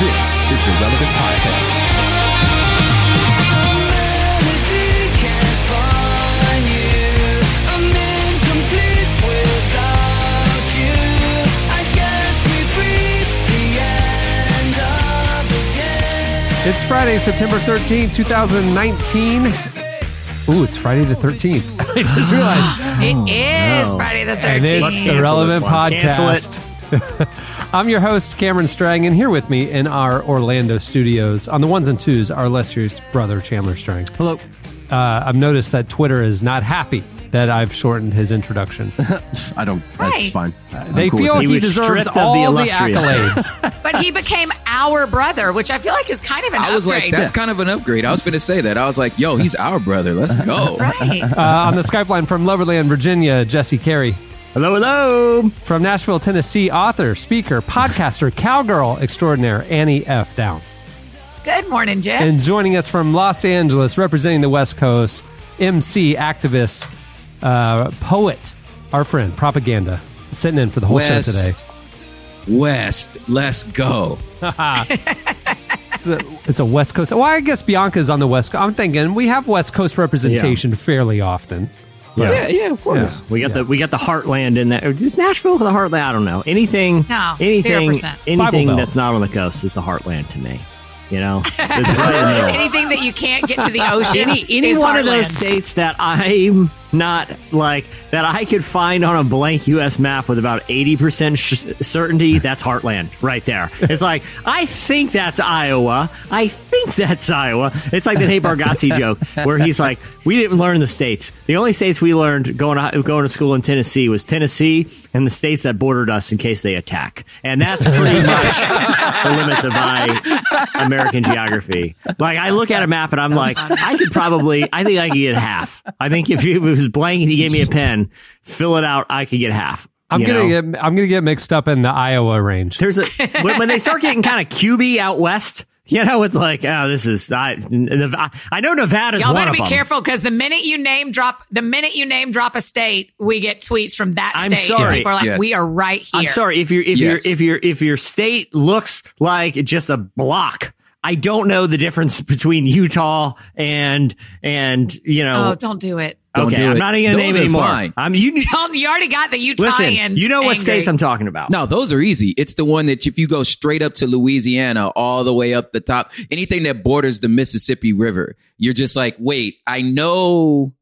This is the Relevant Podcast. It's Friday, September 13th, 2019. Ooh, it's Friday the 13th. I just realized. It oh, is Friday the 13th. And it's the Relevant this one. Cancel Podcast. I'm your host, Cameron Strang, and here with me in our Orlando studios on the ones and twos, our illustrious brother, Chandler Strang. Hello. Uh, I've noticed that Twitter is not happy that I've shortened his introduction. I don't. Right. That's fine. I'm They cool feel with he, He was deserves stripped of the all the, illustrious. accolades. but he became our brother, which I feel like is kind of an I was upgrade. like, that's kind of an upgrade. I was going to say that. I was like, yo, he's our brother. Let's go. right. uh, on the Skype line from Loverland, Virginia, Jesse Carey. Hello, hello. From Nashville, Tennessee, author, speaker, podcaster, cowgirl extraordinaire, Annie F. Downs. Good morning, Jim. And joining us from Los Angeles, representing the West Coast, MC, activist, uh, poet, our friend, propaganda, sitting in for the whole show today. West. West. Let's go. It's a West Coast. Well, I guess Bianca's on the West Coast. I'm thinking we have West Coast representation fairly often. Yeah, yeah, of course. We got the we got the heartland in there. Is Nashville the heartland? I don't know. Anything, No, anything, 0%. Anything that's not on the coast is the heartland to me. You know, it's right in. Anything that you can't get to the ocean any any is one of those states that I'm not like that I could find on a blank U.S. map with about eighty percent sh- certainty. That's Heartland right there. It's like I think that's Iowa. I think that's Iowa. It's like the Nate Bargatze joke where he's like, we didn't learn the states. The only states we learned going to going to school in Tennessee was Tennessee and the states that bordered us in case they attack. And that's pretty much the limits of my American geography. Like I look at a map and I'm like, I could probably, I think I could get half. I think if was blank and he gave me a pen, fill it out, I could get half. I'm gonna know? get I'm gonna get mixed up in the Iowa range. There's a when, when they start getting kind of cubey out west. You know, it's like, oh, this is I. I know Nevada's Y'all one better of be them. careful because the minute you name drop, the minute you name drop a state, we get tweets from that I'm state. sorry. And people are like, Yes. we are right here. I'm sorry if your if Yes. your if your if your state looks like just a block. I don't know the difference between Utah and and you know. Oh, don't do it. Don't okay, do I'm it. not even gonna Those name are anymore. fine. I'm you. Don't, you already got the Utahns. Listen, you know what angry. states I'm talking about. No, those are easy. It's the one that if you go straight up to Louisiana, all the way up the top, anything that borders the Mississippi River, you're just like, wait, I know,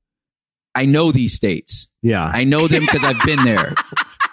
I know these states. Yeah. I know them because I've been there.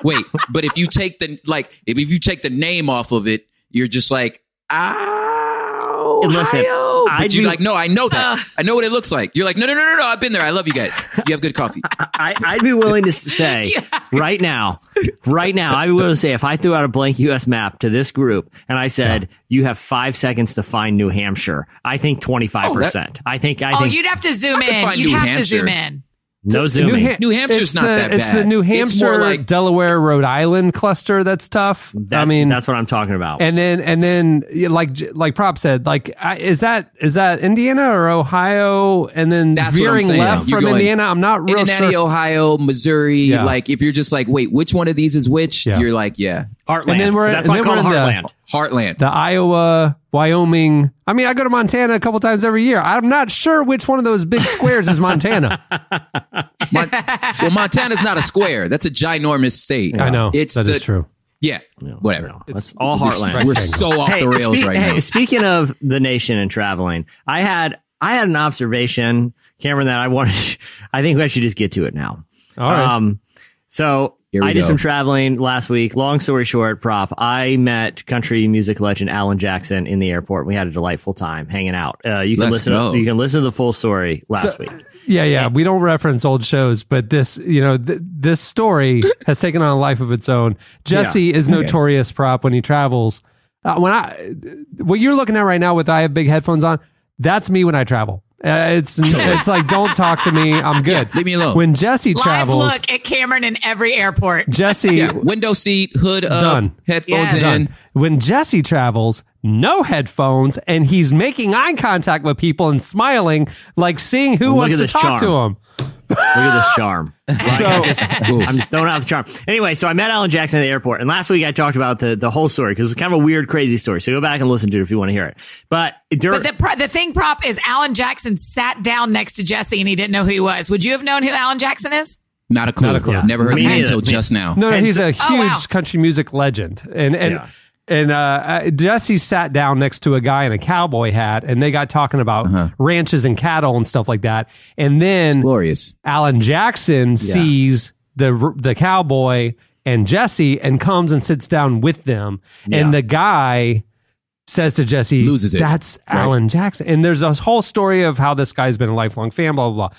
Wait, but if you take the like, if, if you take the name off of it, you're just like, ow, Listen, Ohio. I'd But you're be- like, no, I know that. Uh. I know what it looks like. You're like, no, no, no, no, no. I've been there. I love you guys. You have good coffee. I, I'd be willing to s- say right now, right now, I'd be willing to say if I threw out a blank U.S. map to this group and I said you have five seconds to find New Hampshire, I think twenty five percent. I think I Oh, think you'd have to zoom I in. You'd New have to zoom in. No New, zooming. Ha- New Hampshire's it's not the, that It's the bad. New It's Hampshire, more like- Delaware, Rhode Island cluster that's tough. That- I mean, that's what I'm talking about. and then and then like like Prop said, like is that is that Indiana or Ohio? And then That's what I'm veering left You're from going Indiana, I'm not real Cincinnati, sure. Ohio, Missouri. Yeah. Like, if you're just like, wait, which one of these is which? Yeah. You're like, yeah, Heartland. and then we're- that's and why I call it we're in the- Heartland. Heartland. The Iowa, Wyoming. I mean, I go to Montana a couple times every year. I'm not sure which one of those big squares is Montana. Mon- well, Montana's not a square. That's a ginormous state. I know It's that the, is true. Yeah, whatever. It's all We're- Heartland. We're so off the rails speak- right hey, now. Speaking of the nation and traveling, I had I had an observation, Cameron, that I wanted. I think I should just get to it now. All right. Um, so Here we I did go. some traveling last week. Long story short, prop. I met country music legend Alan Jackson in the airport. We had a delightful time hanging out. Uh, you can Let's listen. go. To, you can listen to the full story last week. Yeah, yeah. We don't reference old shows, but this, you know, th- this story has taken on a life of its own. Jesse is notorious prop when he travels. Uh, when I, what you're looking at right now with I have big headphones on, that's me when I travel. Uh, it's it's like don't talk to me. I'm good. leave me alone. When Jesse Live travels, look at Cameron in every airport. Jesse yeah, window seat, hood up, Done. headphones Yes. in. done. When Jesse travels, no headphones, and he's making eye contact with people and smiling, like seeing who Look wants to talk charm. to him. Look at this charm. So I'm just throwing out the charm. Anyway, so I met Alan Jackson at the airport, and last week I talked about the, the whole story because it's kind of a weird, crazy story. So go back and listen to it if you want to hear it. But, during, But the pro- the thing prop is Alan Jackson sat down next to Jesse and he didn't know who he was. Would you have known who Alan Jackson is? Not a clue. Not a clue. Never heard Me the name until Me- just now. No, no, he's so- a huge Oh, wow. country music legend, and and Yeah. And uh, uh, Jesse sat down next to a guy in a cowboy hat, and they got talking about Uh-huh. ranches and cattle and stuff like that. And then Glorious. Alan Jackson sees the the cowboy and Jesse and comes and sits down with them, Yeah. and the guy says to Jesse, Loses it, That's right? Alan Jackson." And there's a whole story of how this guy's been a lifelong fan, blah blah blah.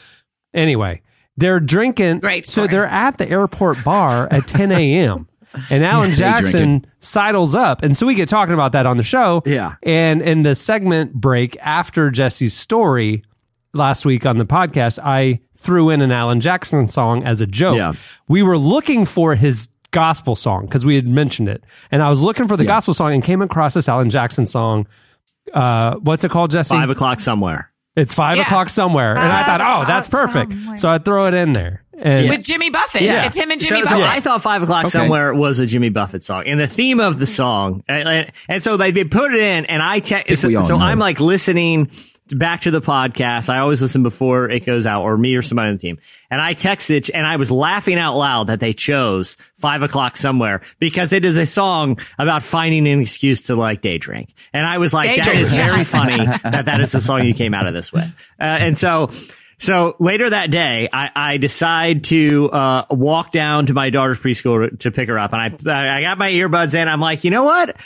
Anyway, they're drinking. Great So they're at the airport bar at 10 a.m. And Alan Jackson drinking. sidles up. And so we get talking about that on the show. Yeah. And in the segment break after Jesse's story last week on the podcast, I threw in an Alan Jackson song as a joke. Yeah. We were looking for his gospel song because we had mentioned it. And I was looking for the gospel song and came across this Alan Jackson song. Uh, what's it called, Jesse? five o'clock somewhere. It's five Yeah. o'clock somewhere. and I thought, oh, that's perfect. somewhere. So I throw it in there. And With Jimmy Buffett. Yeah. It's him and Jimmy so, so Buffett. I thought Five O'Clock Okay. Somewhere was a Jimmy Buffett song. And the theme of the song, and, and- and so they, they put it in, and I, te- so, so. I'm like listening back to the podcast. I always listen before it goes out, or me or somebody on the team. And I texted, and I was laughing out loud that they chose Five O'Clock Somewhere because it is a song about finding an excuse to like day drink. And I was like, Day that drink, is yeah. very funny that that is the song you came out of this with. Uh, and so, so later that day, I, I decide to uh, walk down to my daughter's preschool to, to pick her up, and I I got my earbuds in. I'm like, you know what?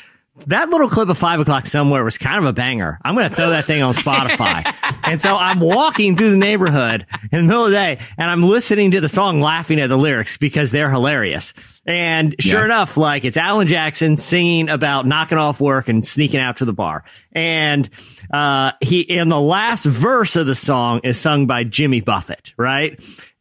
That little clip of five o'clock somewhere was kind of a banger. I'm going to throw that thing on Spotify. and so I'm walking through the neighborhood in the middle of the day and I'm listening to the song, laughing at the lyrics because they're hilarious. And sure Yeah. enough, like it's Alan Jackson singing about knocking off work and sneaking out to the bar. And, uh, he, in the last verse of the song is sung by Jimmy Buffett, right?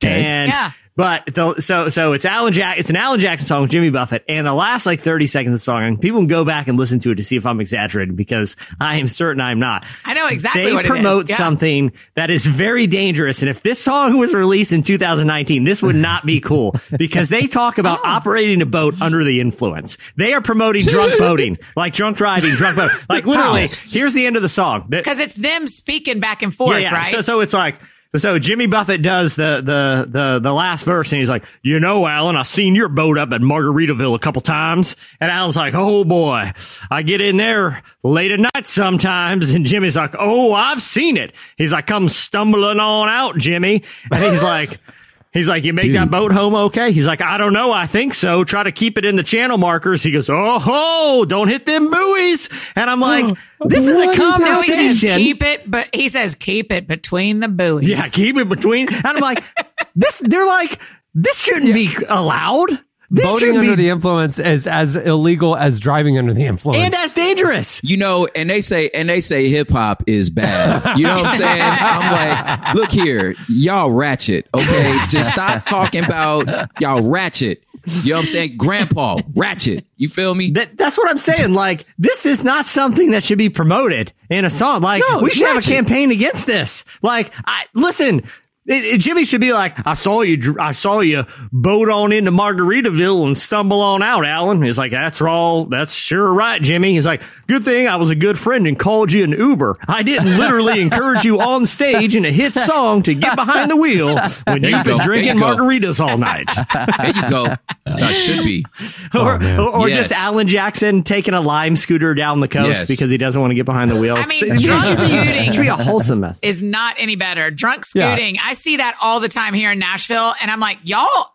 Okay. And, Yeah. But the, so so it's Alan Jack it's an Alan Jackson song with Jimmy Buffett and the last like 30 seconds of the song and people can go back and listen to it to see if I'm exaggerating because I am certain I'm not. I know exactly They what it is. promote Yeah. something that is very dangerous and if this song was released in 2019 this would not be cool because they talk about Oh. operating a boat under the influence. They are promoting drunk boating, like drunk driving, drunk boat. Like literally, here's the end of the song. Because it's them speaking back and forth, right? So, so it's like, so Jimmy Buffett does the, the, the, the last verse and he's like, you know, Alan, I seen your boat up at Margaritaville a couple times. And Alan's like, oh boy, I get in there late at night sometimes. And Jimmy's like, oh, I've seen it. He's like, come stumbling on out, Jimmy. And he's like, He's like, you make that boat home okay? He's like, I don't know. I think so. Try to keep it in the channel markers. He goes, oh, ho, don't hit them buoys. And I'm like, oh, this is a What is no, he conversation. says keep it, but he says keep it between the buoys. Yeah, keep it between. And I'm like, this. They're like, this shouldn't be allowed. This Boating under be, the influence is as illegal as driving under the influence. and that's dangerous. You know, and they say and they say hip hop is bad. You know what I'm saying? I'm like, look here, y'all ratchet, okay? Just stop talking about y'all ratchet. You know what I'm saying? Grandpa, ratchet. You feel me? That, that's what I'm saying. Like, this is not something that should be promoted in a song. Like, No, we should have a campaign against this. Like, I listen. It, it- Jimmy should be like, I saw you, I saw you boat on into Margaritaville and stumble on out, Alan. He's like, that's all, that's sure right, Jimmy. He's like, good thing I was a good friend and called you an Uber. I didn't literally encourage you on stage in a hit song to get behind the wheel when There you you've been go. There you drinking margaritas all night. There you go. Uh, should be. or, man. or, or Yes. just Alan Jackson taking a lime scooter down the coast Yes. because he doesn't want to get behind the wheel. I mean, drunk it should be- scooting. should be a wholesome mess. is not any better. Drunk Yeah. Scooting. I see that all the time here in Nashville, and I'm like, y'all,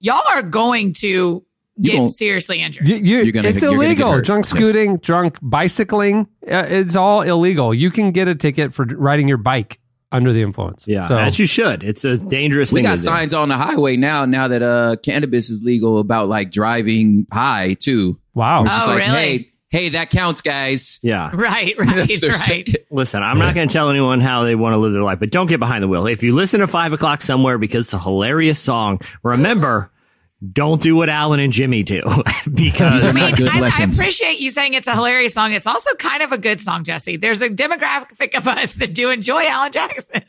y'all are going to get gon- seriously injured. You, you, You're gonna- it's you're gonna get illegal. hurt. Drunk Yes. scooting, drunk bicycling, uh, it's all illegal. You can get a ticket for riding your bike under the influence. Yeah, So, as you should. It's a dangerous We thing. got to do. signs on the highway now. Now that uh cannabis is legal, about like driving high too. wow. Oh, like, really? hey, hey, that counts, guys. Yeah. Right, right, That's their right. say- Listen, I'm not going to tell anyone how they want to live their life, but don't get behind the wheel. If you listen to Five O'Clock Somewhere because it's a hilarious song, remember, don't do what Alan and Jimmy do because These I are mean, good I, I lessons. appreciate you saying it's a hilarious song. It's also kind of a good song, Jesse. There's a demographic of us that do enjoy Alan Jackson.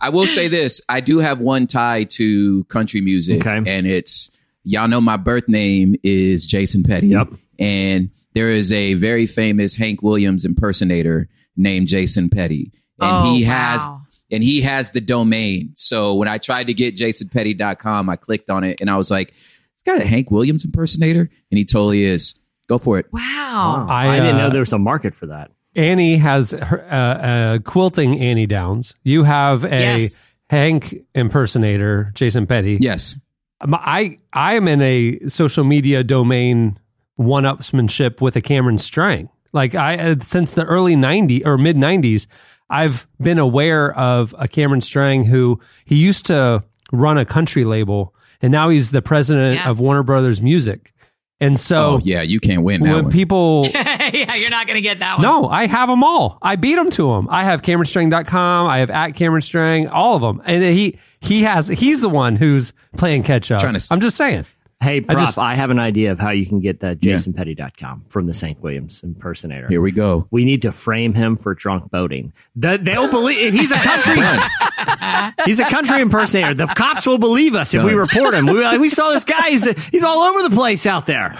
I will say this: I do have one tie to country music, Okay. and it's y'all know my birth name is Jason Petty. Yep. And there is a very famous Hank Williams impersonator named Jason Petty, and Oh, he has wow. and he has the domain. So when I tried to get jasonpetty.com, I clicked on it and I was like, "It's got a Hank Williams impersonator," and he totally is. Go for it. Wow. I, I, didn't uh, know there was a market for that. Annie has her, uh, uh, quilting Annie Downs. You have a Yes. Hank impersonator, Jason Petty. Yes. Um, I I am in a social media domain one-upsmanship with a Cameron Strang. Like I uh, since the early '90s or mid '90s, I've been aware of a Cameron Strang who he used to run a country label, and now he's the president Yeah. of Warner Brothers Music. And so oh yeah, you can't win that when one. people yeah, you're not going to get that one. no, I have them all. I beat them to them. I have CameronStrang.com. I have at Cameron Strang, all of them. And he he has he's the one who's playing catch up. Trying to s- I'm just saying. Hey, prop, I, just- have an idea of how you can get that jasonpetty.com from the St. Williams impersonator. Here we go. We need to frame him for drunk boating. The, they'll believe he's a country. he's a country impersonator. The cops will believe us if we report him. We, we saw this guy. He's, he's all over the place out there.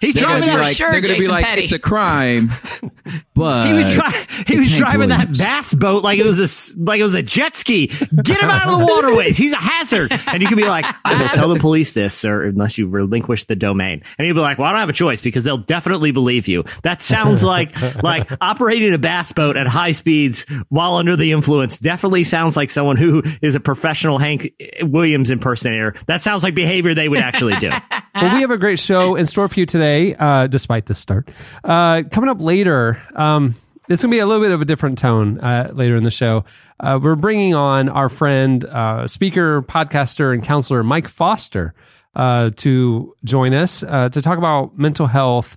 He's They're driving for that. like, sure, they're gonna be like, Petty. it's a crime, but He was, dri- he was driving Williams. that bass boat like it was a s- like it was a jet ski. Get him out of the waterways. He's a hazard. And you can be like, I will tell the police this, sir, unless you relinquish the domain. And he'll be like, Well, I don't have a choice because they'll definitely believe you. That sounds like like operating a bass boat at high speeds while under the influence. Definitely sounds like someone who is a professional Hank Williams impersonator. That sounds like behavior they would actually do. Well, we have a great show in store for you today, uh, despite this start. Uh, coming up later, um, it's going to be a little bit of a different tone uh, later in the show. Uh, we're bringing on our friend, uh, speaker, podcaster, and counselor Mike Foster uh, to join us uh, to talk about mental health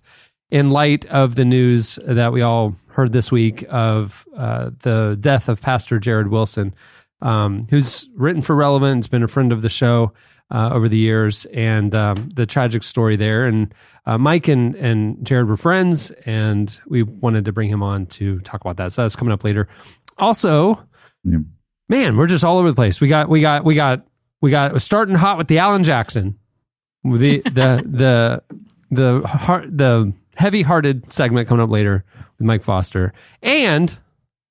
in light of the news that we all heard this week of uh, the death of Pastor Jarrid Wilson, um, who's written for Relevant, and has been a friend of the show uh, over the years, and um, the tragic story there. And uh, Mike and, and Jarrid were friends, and we wanted to bring him on to talk about that. So that's coming up later. Also, Yeah. man, we're just all over the place. We got we got we got we got it was starting hot with the Alan Jackson, the the the the heart the heavy hearted segment coming up later with Mike Foster, and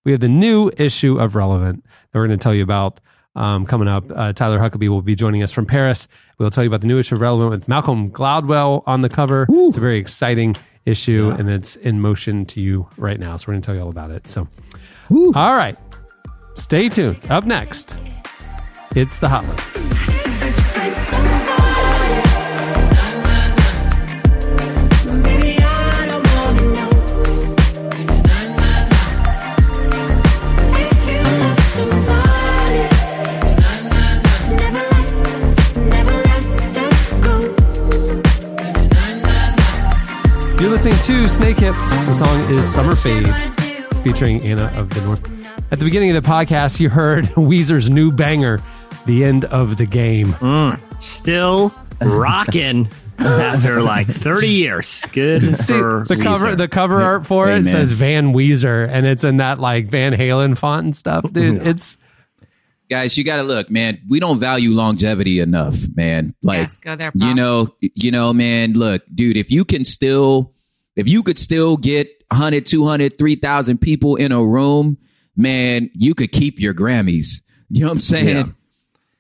we have the new issue of Relevant that we're going to tell you about. Um, coming up, uh, Tyler Huckabee will be joining us from Paris. We'll tell you about the new issue of Relevant with Malcolm Gladwell on the cover. It's a very exciting issue, and it's in motion to you right now. So we're going to tell you all about it. So, all right, stay tuned. Up next, it's the Hot List. Listening to Snakehips. The song is Summer Fade, featuring Anna of the North. At the beginning of the podcast, you heard Weezer's new banger, The End of the Game. Mm. Still rocking after like 30 years. Good See, for the cover the cover art for Hey, it says Van Weezer, and it's in that like Van Halen font and stuff, dude. Mm-hmm. It's guys, you got to look, man. We don't value longevity enough, man. Like, Yes, go there, you know, you know, man. Look, dude, if you can still, if you could still get 100, 200, 3,000 people in a room, man, you could keep your Grammys. You know what I'm saying? Yeah.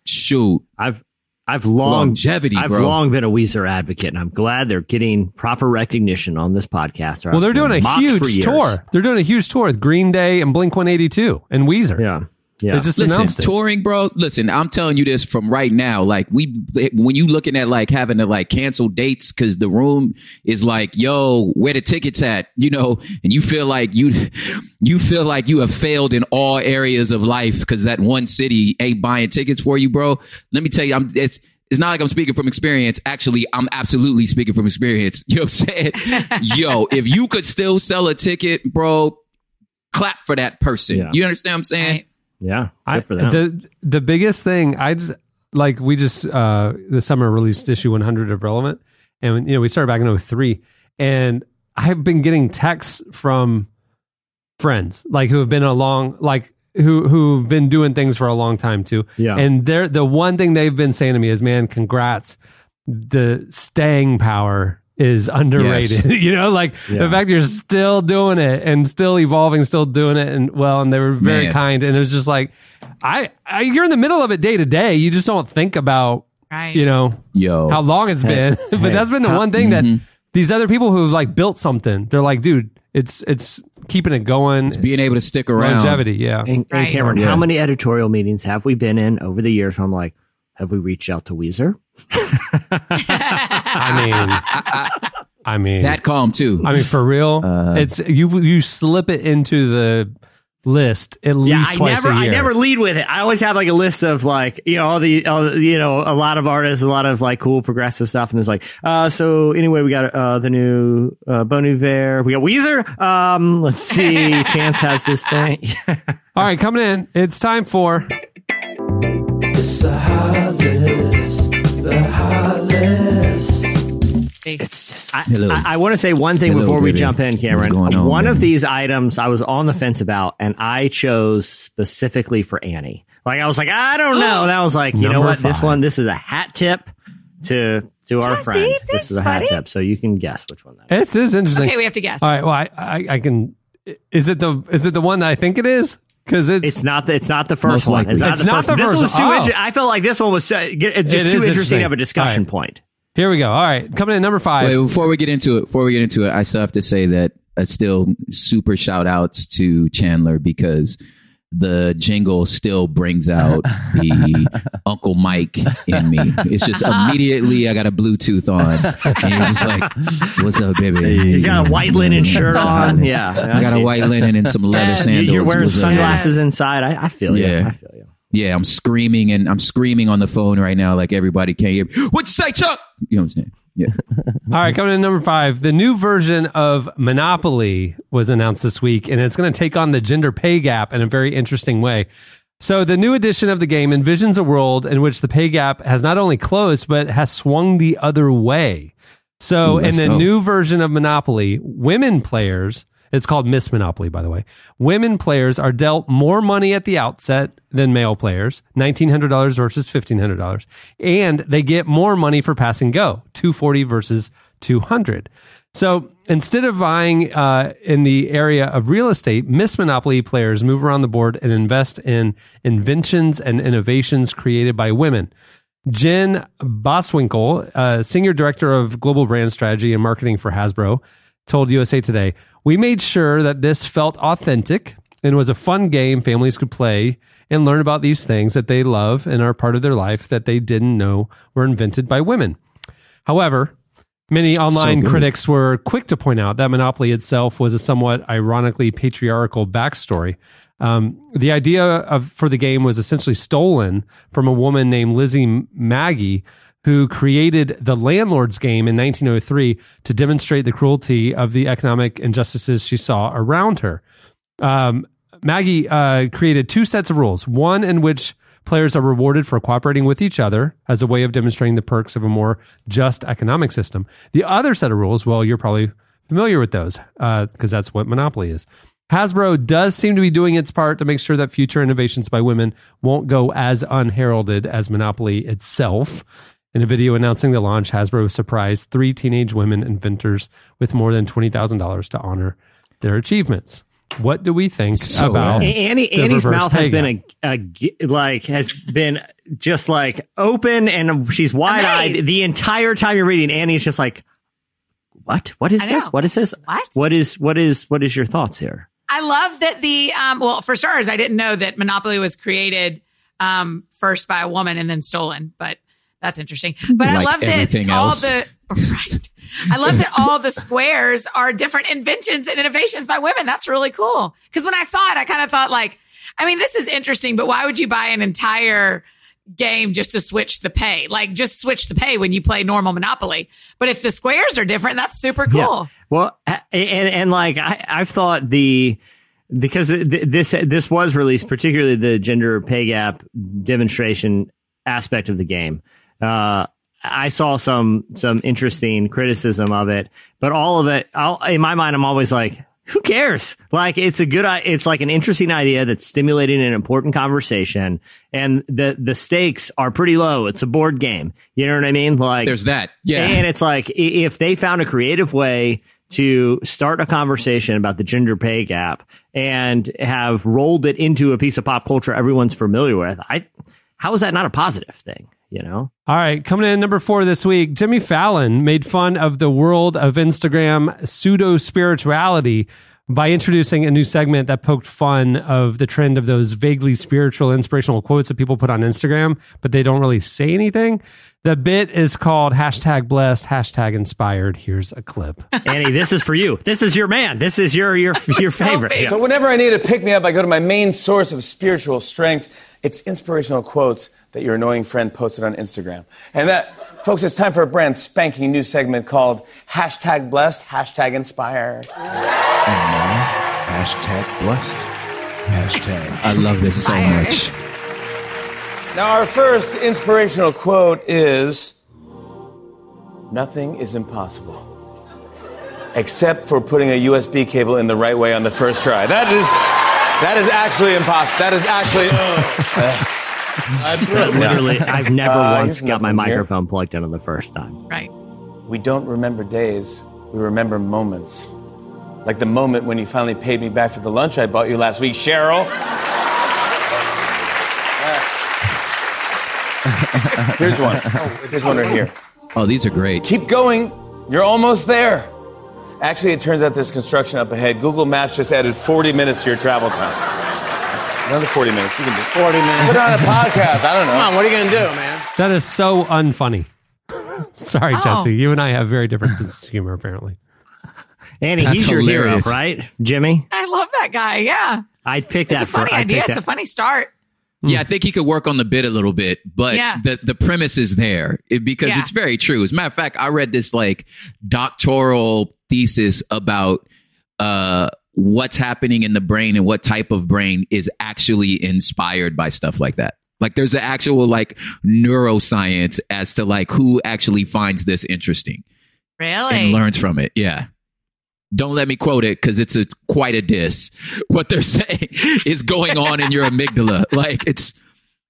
Shoot. I've I've long Longevity, I've bro. long been a Weezer advocate, and I'm glad they're getting proper recognition on this podcast. well, they're doing a huge tour. They're doing a huge tour with Green Day and Blink 182 and Weezer. Yeah, yeah. They just Listen, announced it. touring, bro. Listen, I'm telling you this from right now. Like we, when you looking at like having to like cancel dates because the room is like, yo, where the tickets at? You know, and you feel like you, you feel like you have failed in all areas of life because that one city ain't buying tickets for you, bro. Let me tell you, I'm it's. It's not like I'm speaking from experience. Actually, I'm absolutely speaking from experience. You know what I'm saying? Yo, if you could still sell a ticket, bro, clap for that person. Yeah. You understand what I'm saying? Right. Yeah, I, the the biggest thing I just like we just uh the summer released issue 100 of Relevant, and you know we started back in 03, and I've been getting texts from friends like who have been along like who who've been doing things for a long time too. Yeah. And they're the one thing they've been saying to me is, "Man, congrats! The staying power is underrated. you know, like the fact you're still doing it and still evolving, still doing it, and well, and they were very Man. kind. And it was just like, I, I, you're in the middle of it day to day. You just don't think about, Right. you know, Yo, how long it's been. but hey, that's been the how- one thing Mm-hmm. that these other people who've like built something, they're like, dude, it's it's keeping it going. It's being able to stick around. Longevity, yeah. And, and Cameron, Yeah. how many editorial meetings have we been in over the years? Where I'm like, have we reached out to Weezer? I mean, I mean, That calm too. I mean, for real, Uh, it's you. You slip it into the list at Yeah, least I twice never, a I year. I never lead with it. I always have like a list of like, you know, all the, all the, you know, a lot of artists, a lot of like cool progressive stuff. And there's like, uh, so anyway, we got, uh, the new, uh, Bon Iver. We got Weezer. Um, let's see. Chance has this thing. All right, coming in. It's time for I, Hello. I, I want to say one thing Hello, before we jump in, Cameron. What's going on, one of these items I was on the fence about, and I chose specifically for Annie. Like I was like, I don't know. And I was like, you know Number what? This one, this is a hat tip to to our Jesse, friend. thanks, this is a hat buddy. tip, so you can guess which one that is. This is interesting. Okay, we have to guess. All right. Well, I, I, I can. Is it the is it the one that I think it is? Because it's, It's not the it's not the first one. It's not, It's the, not first the one. This one was too. Oh. inter- I felt like this one was uh, get- It just too interesting interesting. of a discussion All right. point. Here we go. All right, coming in number five. Wait, before we get into it, before we get into it, I still have to say that I still super shout outs to Chandler because the jingle still brings out the Uncle Mike in me. It's just immediately I got a Bluetooth on, and you're just like, "What's up, baby?" You got a white linen shirt on. Yeah, I got a white linen and some leather sandals. You're wearing What's up? sunglasses inside. I, I feel you. Yeah. I feel you. Yeah, I'm screaming and I'm screaming on the phone right now, like everybody can't hear. me. What'd you say, Chuck? You know what I'm saying? Yeah. All right, coming in number five. The new version of Monopoly was announced this week, and it's going to take on the gender pay gap in a very interesting way. So, the new edition of the game envisions a world in which the pay gap has not only closed, but has swung the other way. So, Ooh, in the go. new version of Monopoly, women players, it's called Miss Monopoly, by the way, women players are dealt more money at the outset than male players $1,900 versus $1,500. And they get more money for pass and go 240 versus 200 so instead of vying uh, in the area of real estate, Miss Monopoly players move around the board and invest in inventions and innovations created by women. Jen Boswinkel, uh, senior director of global brand strategy and marketing for Hasbro, told USA Today, "We made sure that this felt authentic and was a fun game families could play and learn about these things that they love and are part of their life that they didn't know were invented by women." However, Many online good. critics were quick to point out that Monopoly itself was a somewhat ironically patriarchal backstory. Um, the idea of for the game was essentially stolen from a woman named Lizzie Magie, who created the Landlord's Game in 1903 to demonstrate the cruelty of the economic injustices she saw around her. Um, Magie uh, created two sets of rules one in which players are rewarded for cooperating with each other as a way of demonstrating the perks of a more just economic system. The other set of rules, well, you're probably familiar with those because that's what Monopoly is. Hasbro does seem to be doing its part to make sure that future innovations by women won't go as unheralded as Monopoly itself. In a video announcing the launch, Hasbro surprised three teenage women inventors with more than $20,000 to honor their achievements. What do we think So about rad. Annie, the Annie's mouth has pay been a, a like has been just like open and she's wide eyed the entire time you're reading. Annie's just like, what? What is this? What is this? What? What is what is what is your thoughts here? I love that the um well for starters I didn't know that Monopoly was created um first by a woman and then stolen, but that's interesting. But I Like love that all else. the right. I love that all the squares are different inventions and innovations by women. That's really cool. Cuz when I saw it I kind of thought like I mean this is interesting, but why would you buy an entire game just to switch the pay? Like just switch the pay when you play normal Monopoly. But if the squares are different, that's super cool. Yeah. Well, and and like I, I've thought the because this this was released, particularly the gender pay gap demonstration aspect of the game. Uh, I saw some some interesting criticism of it, but all of it, I'll, in my mind, I'm always like, who cares? Like it's a good, it's like an interesting idea that's stimulating an important conversation, and the the stakes are pretty low. It's a board game. You know what I mean? Like There's that. Yeah. and it's like if they found a creative way to start a conversation about the gender pay gap and have rolled it into a piece of pop culture everyone's familiar with, I how is that not a positive thing? You know? All right, coming in number four this week, Jimmy Fallon made fun of the world of Instagram pseudo spirituality by introducing a new segment that poked fun of the trend of those vaguely spiritual, inspirational quotes that people put on Instagram, but they don't really say anything. The bit is called hashtag blessed, hashtag inspired. Here's a clip. Annie, this is for you. This is your man. This is your your your favorite. favorite. Yeah. So whenever I need a pick me up, I go to my main source of spiritual strength. It's inspirational quotes that your annoying friend posted on Instagram. And that, folks, it's time for a brand spanking new segment called hashtag blessed, hashtag inspired. And now, hashtag blessed. Hashtag. I love this so much. Now, our first inspirational quote is Nothing is impossible. Except for putting a USB cable in the right way on the first try. That is, that is actually impossible. That is actually. Literally, I've never Uh, once got my nothing here. microphone plugged in on the first time. Right. We don't remember days, we remember moments. Like the moment when you finally paid me back for the lunch I bought you last week, Cheryl. Here's one. Oh, Here's one right here. Oh, these are great. Keep going. You're almost there. Actually, it turns out there's construction up ahead. Google Maps just added 40 minutes to your travel time. Another 40 minutes. You can do 40 minutes. Put it on a podcast. I don't know. Come on, what are you going to do, man? That is so unfunny. Sorry, Oh. Jesse. You and I have very different senses of humor, apparently. Annie, That's he's your hilarious. hero, right? Jimmy? I love that guy. Yeah. I picked It's that up. It's a funny for I idea. picked It's that- a funny start. Yeah, I think he could work on the bit a little bit, but Yeah. the the premise is there It- because Yeah. it's very true. As a matter of fact, I read this like doctoral thesis about uh what's happening in the brain and what type of brain is actually inspired by stuff like that. Like there's an actual like neuroscience as to like who actually finds this interesting Really? and learns from it. Yeah. Don't let me quote it because it's a quite a diss. What they're saying is going on in your amygdala. Like it's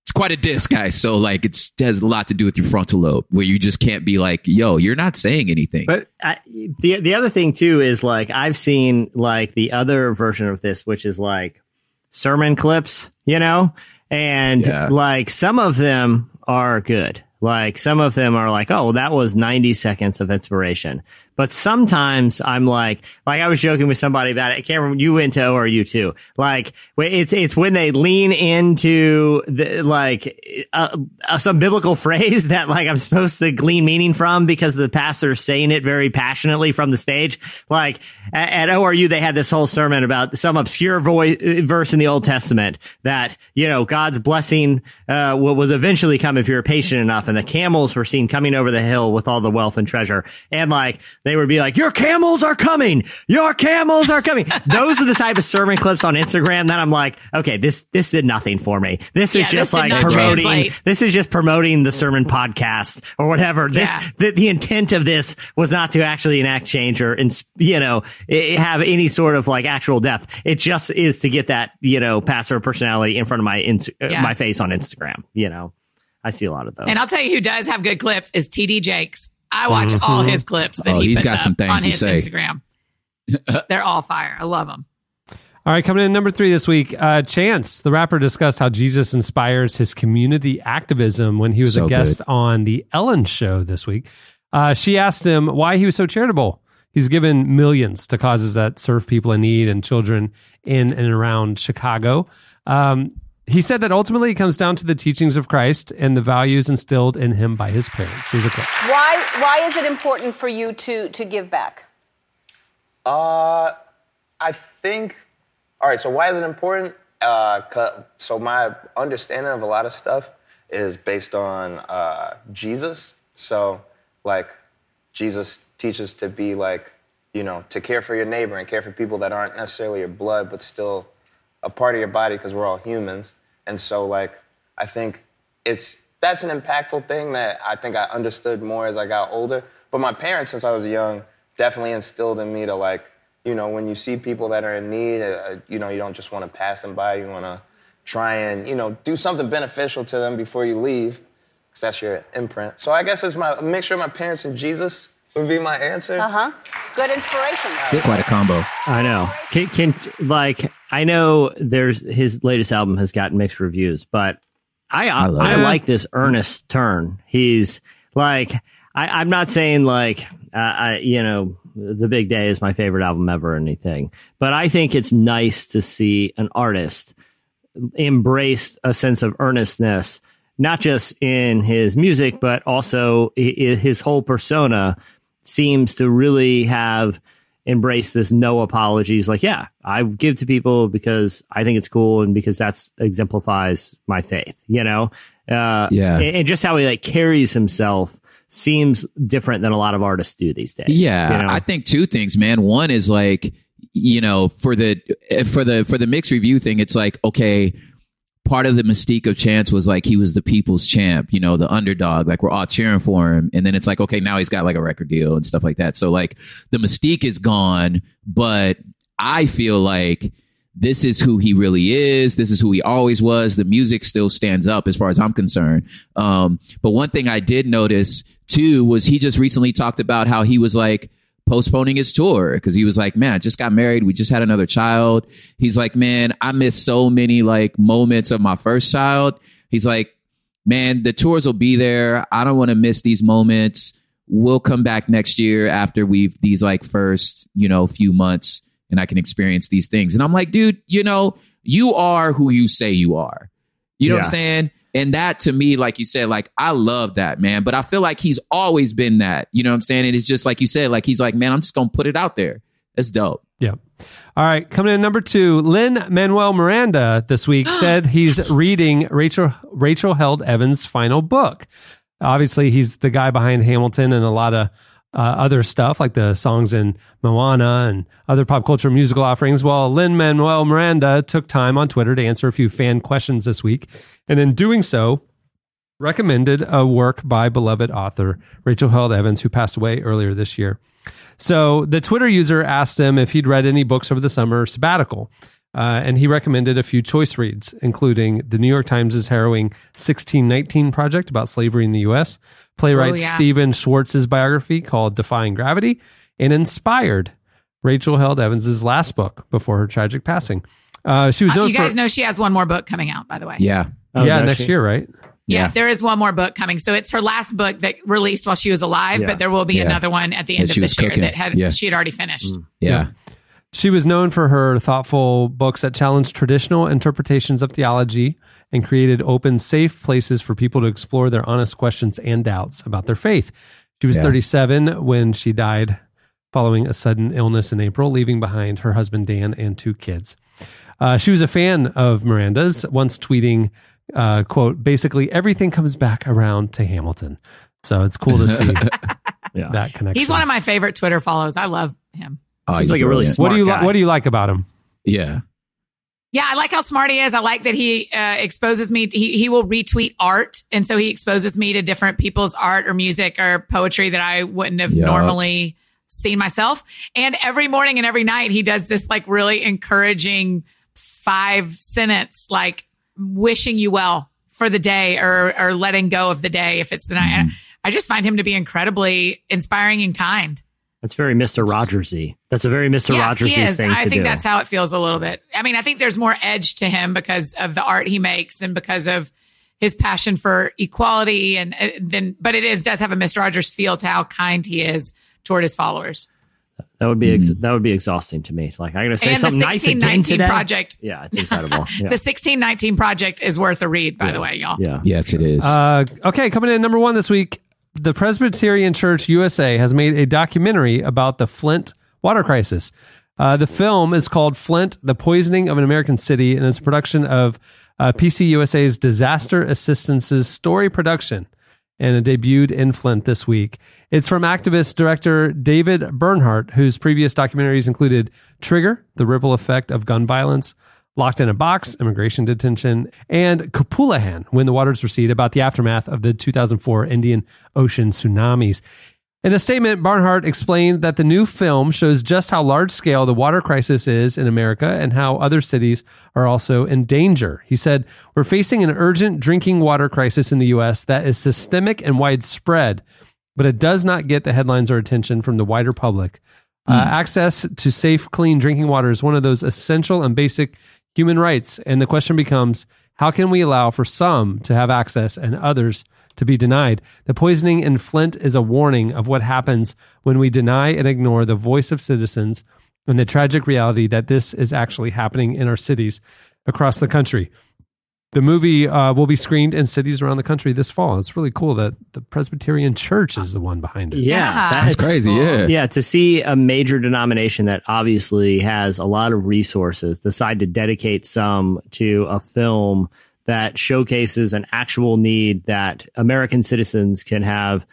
it's quite a diss, guys. So like it's it has a lot to do with your frontal lobe where you just can't be like, yo, you're not saying anything. But I, the the other thing too is like I've seen like the other version of this, which is like sermon clips, you know, and Yeah. like some of them are good. Like some of them are like, oh, that was 90 seconds of inspiration. But sometimes I'm like, like I was joking with somebody about it. Remember. You went to ORU too. Like it's it's when they lean into the like uh, uh, some biblical phrase that like I'm supposed to glean meaning from because the pastor's saying it very passionately from the stage. Like at, at ORU, they had this whole sermon about some obscure voice, verse in the Old Testament that you know God's blessing uh, was eventually come if you're patient enough, and the camels were seen coming over the hill with all the wealth and treasure, and like they would be like, "Your camels are coming, your camels are coming." Those are the type of sermon clips on Instagram that I'm like, okay, this this did nothing for me. This Yeah, is this just did like promoting. translate. This is just promoting the sermon podcast or whatever. This Yeah. the, the intent of this was not to actually enact change or you know i- have any sort of like actual depth. It just is to get that you know pastor personality in front of my ins- uh, Yeah. my face on Instagram. You know, I see a lot of those. And I'll tell you who does have good clips is TD Jakes. I watch all his clips that Oh, he he's puts got up some things on his say. Instagram. They're all fire. I love them. All right, coming in number three this week, uh, Chance, the rapper, discussed how Jesus inspires his community activism when he was So a guest good. on the Ellen Show this week. Uh, she asked him why he was so charitable. He's given millions to causes that serve people in need and children in and around Chicago. Um, he said that ultimately it comes down to the teachings of Christ and the values instilled in him by his parents. Here's a clip. Why why is it important for you to to give back? Uh, I think. All right. So why is it important? Uh, 'cause- so my understanding of a lot of stuff is based on uh, Jesus. So like, Jesus teaches to be like, you know, to care for your neighbor and care for people that aren't necessarily your blood, but still a part of your body because we're all humans. And so like, I think it's that's an impactful thing that I think I understood more as I got older. But my parents, since I was young, definitely instilled in me to like you know, when you see people that are in need, uh, you know, you don't just want to pass them by. You want to try and, you know, do something beneficial to them before you leave, because that's your imprint. So I guess it's my a mixture of my parents and Jesus would be my answer. Uh huh. Good inspiration. It's quite a combo. I know. Can, can like I know there's his latest album has gotten mixed reviews, but I I, I like this earnest turn. He's like I, I'm not saying like uh, I you know the Big Day is my favorite album ever or anything, but I think it's nice to see an artist embrace a sense of earnestness, not just in his music, but also his whole persona seems to really have embraced this no apologies. Like, yeah, I give to people because I think it's cool and because that's exemplifies my faith, you know? Uh, Yeah. And, and just how he like carries himself seems different than a lot of artists do these days. Yeah, you know? I think two things, man. One is like, you know, for the for the for the mixed review thing, it's like, okay, part of the mystique of Chance was like he was the people's champ, you know, the underdog. Like we're all cheering for him, and then it's like, okay, now he's got like a record deal and stuff like that. So like the mystique is gone, but I feel like this is who he really is. This is who he always was. The music still stands up as far as I'm concerned. Um, but one thing I did notice too was he just recently talked about how he was like postponing his tour because he was like, man, I just got married. We just had another child. He's like, man, I missed so many like moments of my first child. He's like, man, the tours will be there. I don't want to miss these moments. We'll come back next year after we've these like first, you know, few months and I can experience these things. And I'm like, dude, you know, you are who you say you are. You know what I'm saying? And that to me, like you said, like I love that, man. But I feel like he's always been that. You know what I'm saying? And it's just like you said, like he's like, man, I'm just gonna put it out there. That's dope. Yeah. All right. Coming in number two, Lin-Manuel Miranda this week said he's reading Rachel Rachel Held Evans' final book. Obviously, he's the guy behind Hamilton and a lot of uh, other stuff like the songs in Moana and other pop culture musical offerings. Well, Lin-Manuel Miranda took time on Twitter to answer a few fan questions this week, and in doing so, recommended a work by beloved author Rachel Held Evans, who passed away earlier this year. So the Twitter user asked him if he'd read any books over the summer sabbatical. Uh, and he recommended a few choice reads, including the New York Times' harrowing 1619 project about slavery in the U.S., playwright Oh, yeah. Stephen Schwartz's biography called Defying Gravity, and inspired Rachel Held Evans' last book before her tragic passing. Uh, she was Uh, you guys for know she has one more book coming out, by the way. Yeah. Oh, yeah does next she? year, right? Yeah, Yeah. there is one more book coming. So it's her last book that released while she was alive, Yeah. but there will be Yeah. another one at the end That of this year cooking. that had Yeah. she had already finished. Yeah. She was known for her thoughtful books that challenged traditional interpretations of theology and created open, safe places for people to explore their honest questions and doubts about their faith. She was Yeah. 37 when she died following a sudden illness in April, leaving behind her husband Dan and two kids. Uh, she was a fan of Miranda's, once tweeting, uh, "quote Basically, everything comes back around to Hamilton." So it's cool to see Yeah. that connection. He's one of my favorite Twitter follows. I love him. Oh, Seems he's like a really brilliant. what do you smart li- What do you like about him? Yeah. Yeah, I like how smart he is. I like that he uh, exposes me. He he will retweet art, and so he exposes me to different people's art or music or poetry that I wouldn't have normally seen myself. And every morning and every night, he does this like really encouraging five sentence, like wishing you well for the day or or letting go of the day if it's the night. Mm-hmm. I just find him to be incredibly inspiring and kind. That's very Mr. Rogersy. That's a very Mr. Yeah, Rogersy he thing I to think do. that's how it feels a little bit. I mean, I think there's more edge to him because of the art he makes and because of his passion for equality. And uh, then, but it is does have a Mr. Rogers feel to how kind he is toward his followers. that would be ex- Mm. that would be exhausting to me. Like I'm going to say And the something nice again 1619 today. project. Yeah, it's incredible. Yeah. The 1619 project is worth a read, by the way, y'all. yeah. Yes, it is. Uh, okay, coming in number one this week, the Presbyterian Church USA has made a documentary about the Flint water crisis. Uh, the film is called Flint: The Poisoning of an American City, and it's a production of uh, PC USA's Disaster Assistance's story production, and it debuted in Flint this week. It's from activist director David Barnhart, whose previous documentaries included Trigger: The Ripple Effect of Gun Violence. Locked in a Box, Immigration Detention, and Kapulahan, When the Waters Recede, about the aftermath of the 2004 Indian Ocean tsunamis. In a statement, Barnhart explained that the new film shows just how large scale the water crisis is in America and how other cities are also in danger. He said, We're facing an urgent drinking water crisis in the U.S. that is systemic and widespread, but it does not get the headlines or attention from the wider public. Uh, access to safe, clean drinking water is one of those essential and basic human rights. And the question becomes how can we allow for some to have access and others to be denied? The poisoning in Flint is a warning of what happens when we deny and ignore the voice of citizens and the tragic reality that this is actually happening in our cities across the country. The movie uh, will be screened in cities around the country this fall. It's really cool that the Presbyterian Church is the one behind it. Yeah, That's crazy, yeah. Yeah, to see a major denomination that obviously has a lot of resources decide to dedicate some to a film that showcases an actual need that American citizens can have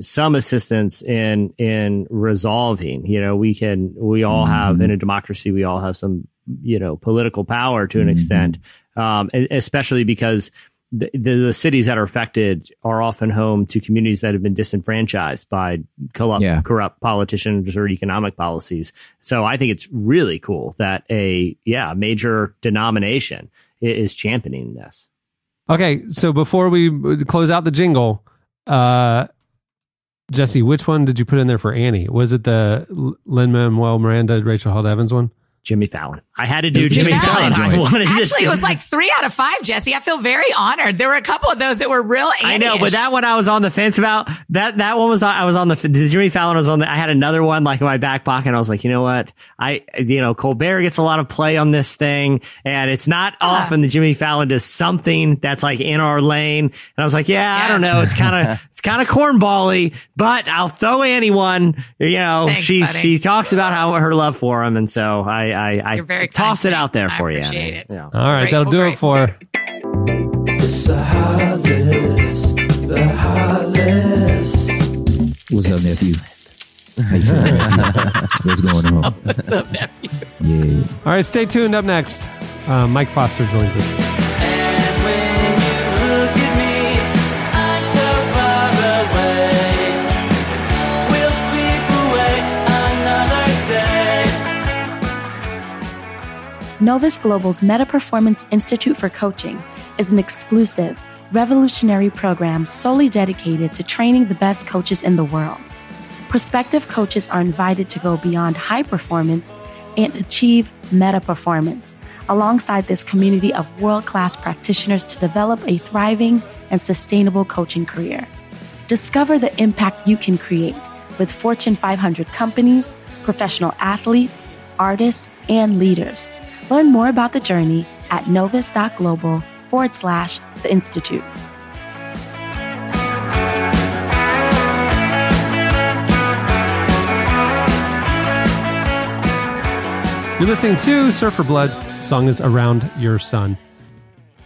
some assistance in in resolving. You know, we can we all have in a democracy we all have some you know political power to an extent, um, especially because the, the, the cities that are affected are often home to communities that have been disenfranchised by corrupt, Yeah. corrupt politicians or economic policies. So I think it's really cool that a yeah major denomination is championing this. Okay, so before we close out the jingle, uh, Jesse, which one did you put in there for Annie? Was it the Lin-Manuel Miranda, Rachel Held Evans one? Jimmy Fallon. I had to do Jimmy, Jimmy Fallon. Fallon I joint. wanted to Actually, see- it was like three out of five, Jesse. I feel very honored. There were a couple of those that were real. I know, but that one I was on the fence about. That that one was I was on the Jimmy Fallon was on. The, I had another one like in my back pocket. And I was like, you know what? I you know Colbert gets a lot of play on this thing, and it's not often that Jimmy Fallon does something that's like in our lane. And I was like, yeah, I don't know. It's kind of it's kind of cornbally, but I'll throw anyone. You know, Thanks, she's buddy. she talks about how her love for him, and so I I, I You're very toss kind it out there I for you. appreciate Annie. it. Yeah. All right, Grateful, that'll do it for. It's the hot list, the hot list. What's up, nephew? How nephew? What's going on? What's up, nephew? Yeah. All right, stay tuned. Up next, uh, Mike Foster joins us. Novus Global's Meta Performance Institute for Coaching is an exclusive, revolutionary program solely dedicated to training the best coaches in the world. Prospective coaches are invited to go beyond high performance and achieve meta performance alongside this community of world class practitioners to develop a thriving and sustainable coaching career. Discover the impact you can create with Fortune 500 companies, professional athletes, artists, and leaders. Learn more about the journey at novus.global forward slash the Institute. You're listening to Surfer Blood. Song is Around Your Sun.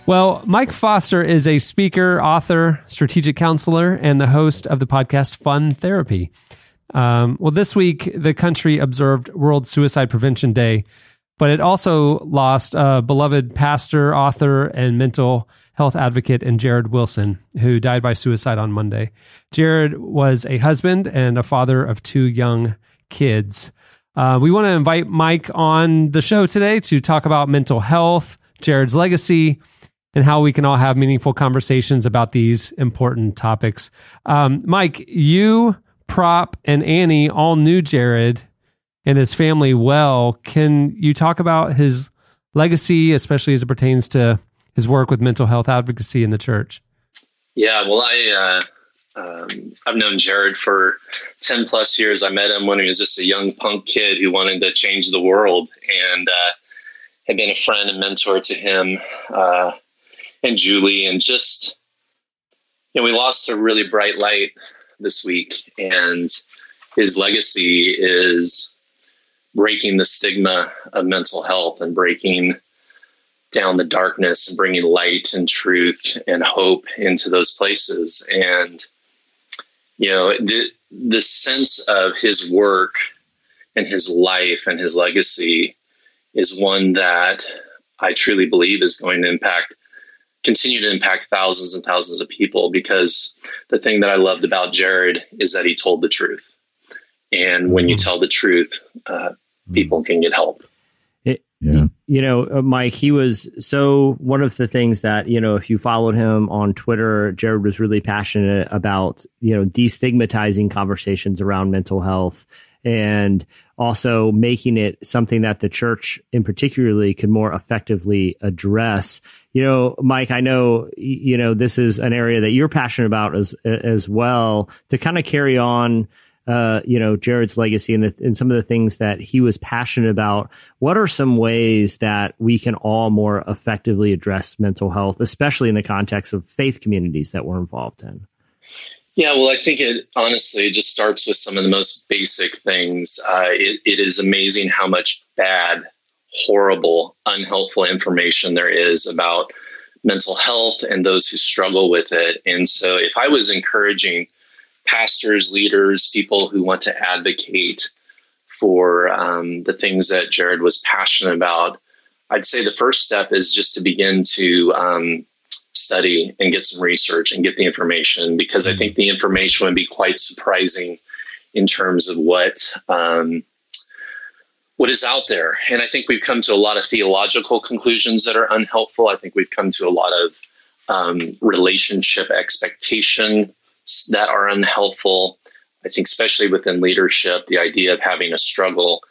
Well, Mike Foster is a speaker, author, strategic counselor, and the host of the podcast Fun Therapy. Um, well, this week, the country observed World Suicide Prevention Day, but it also lost a beloved pastor, author, and mental health advocate in Jarrid Wilson, who died by suicide on Monday. Jarrid was a husband and a father of two young kids. Uh, we want to invite Mike on the show today to talk about mental health, Jarrid's legacy, and how we can all have meaningful conversations about these important topics. Um, Mike, you, Prop, and Annie all knew Jarrid and his family well. Can you talk about his legacy, especially as it pertains to his work with mental health advocacy in the church? Yeah, well, I uh, um, I've known Jarrid for ten plus years. I met him when he was just a young punk kid who wanted to change the world, and uh, had been a friend and mentor to him uh, and Julie, and just you know, we lost a really bright light this week, and his legacy is breaking the stigma of mental health and breaking down the darkness and bringing light and truth and hope into those places. And, you know, the, the sense of his work and his life and his legacy is one that I truly believe is going to impact continue to impact thousands and thousands of people because the thing that I loved about Jarrid is that he told the truth. And when you tell the truth, uh, people can get help. It, Yeah. you know, uh, Mike, he was so one of the things that, you know, if you followed him on Twitter, Jarrid was really passionate about, you know, destigmatizing conversations around mental health and also making it something that the church in particularly could more effectively address. You know, Mike, I know, you know, this is an area that you're passionate about as, as well to kind of carry on uh, you know, Jarrid's legacy and, the, and some of the things that he was passionate about. What are some ways that we can all more effectively address mental health, especially in the context of faith communities that we're involved in? Yeah, well, I think it honestly just starts with some of the most basic things. Uh, it, it is amazing how much bad, horrible, unhelpful information there is about mental health and those who struggle with it. And so, if I was encouraging pastors, leaders, people who want to advocate for um, the things that Jarrid was passionate about, I'd say the first step is just to begin to um, study and get some research and get the information because I think the information would be quite surprising in terms of what um, what is out there. And I think we've come to a lot of theological conclusions that are unhelpful. I think we've come to a lot of um, relationship expectation that are unhelpful. I think, especially within leadership, the idea of having a struggle,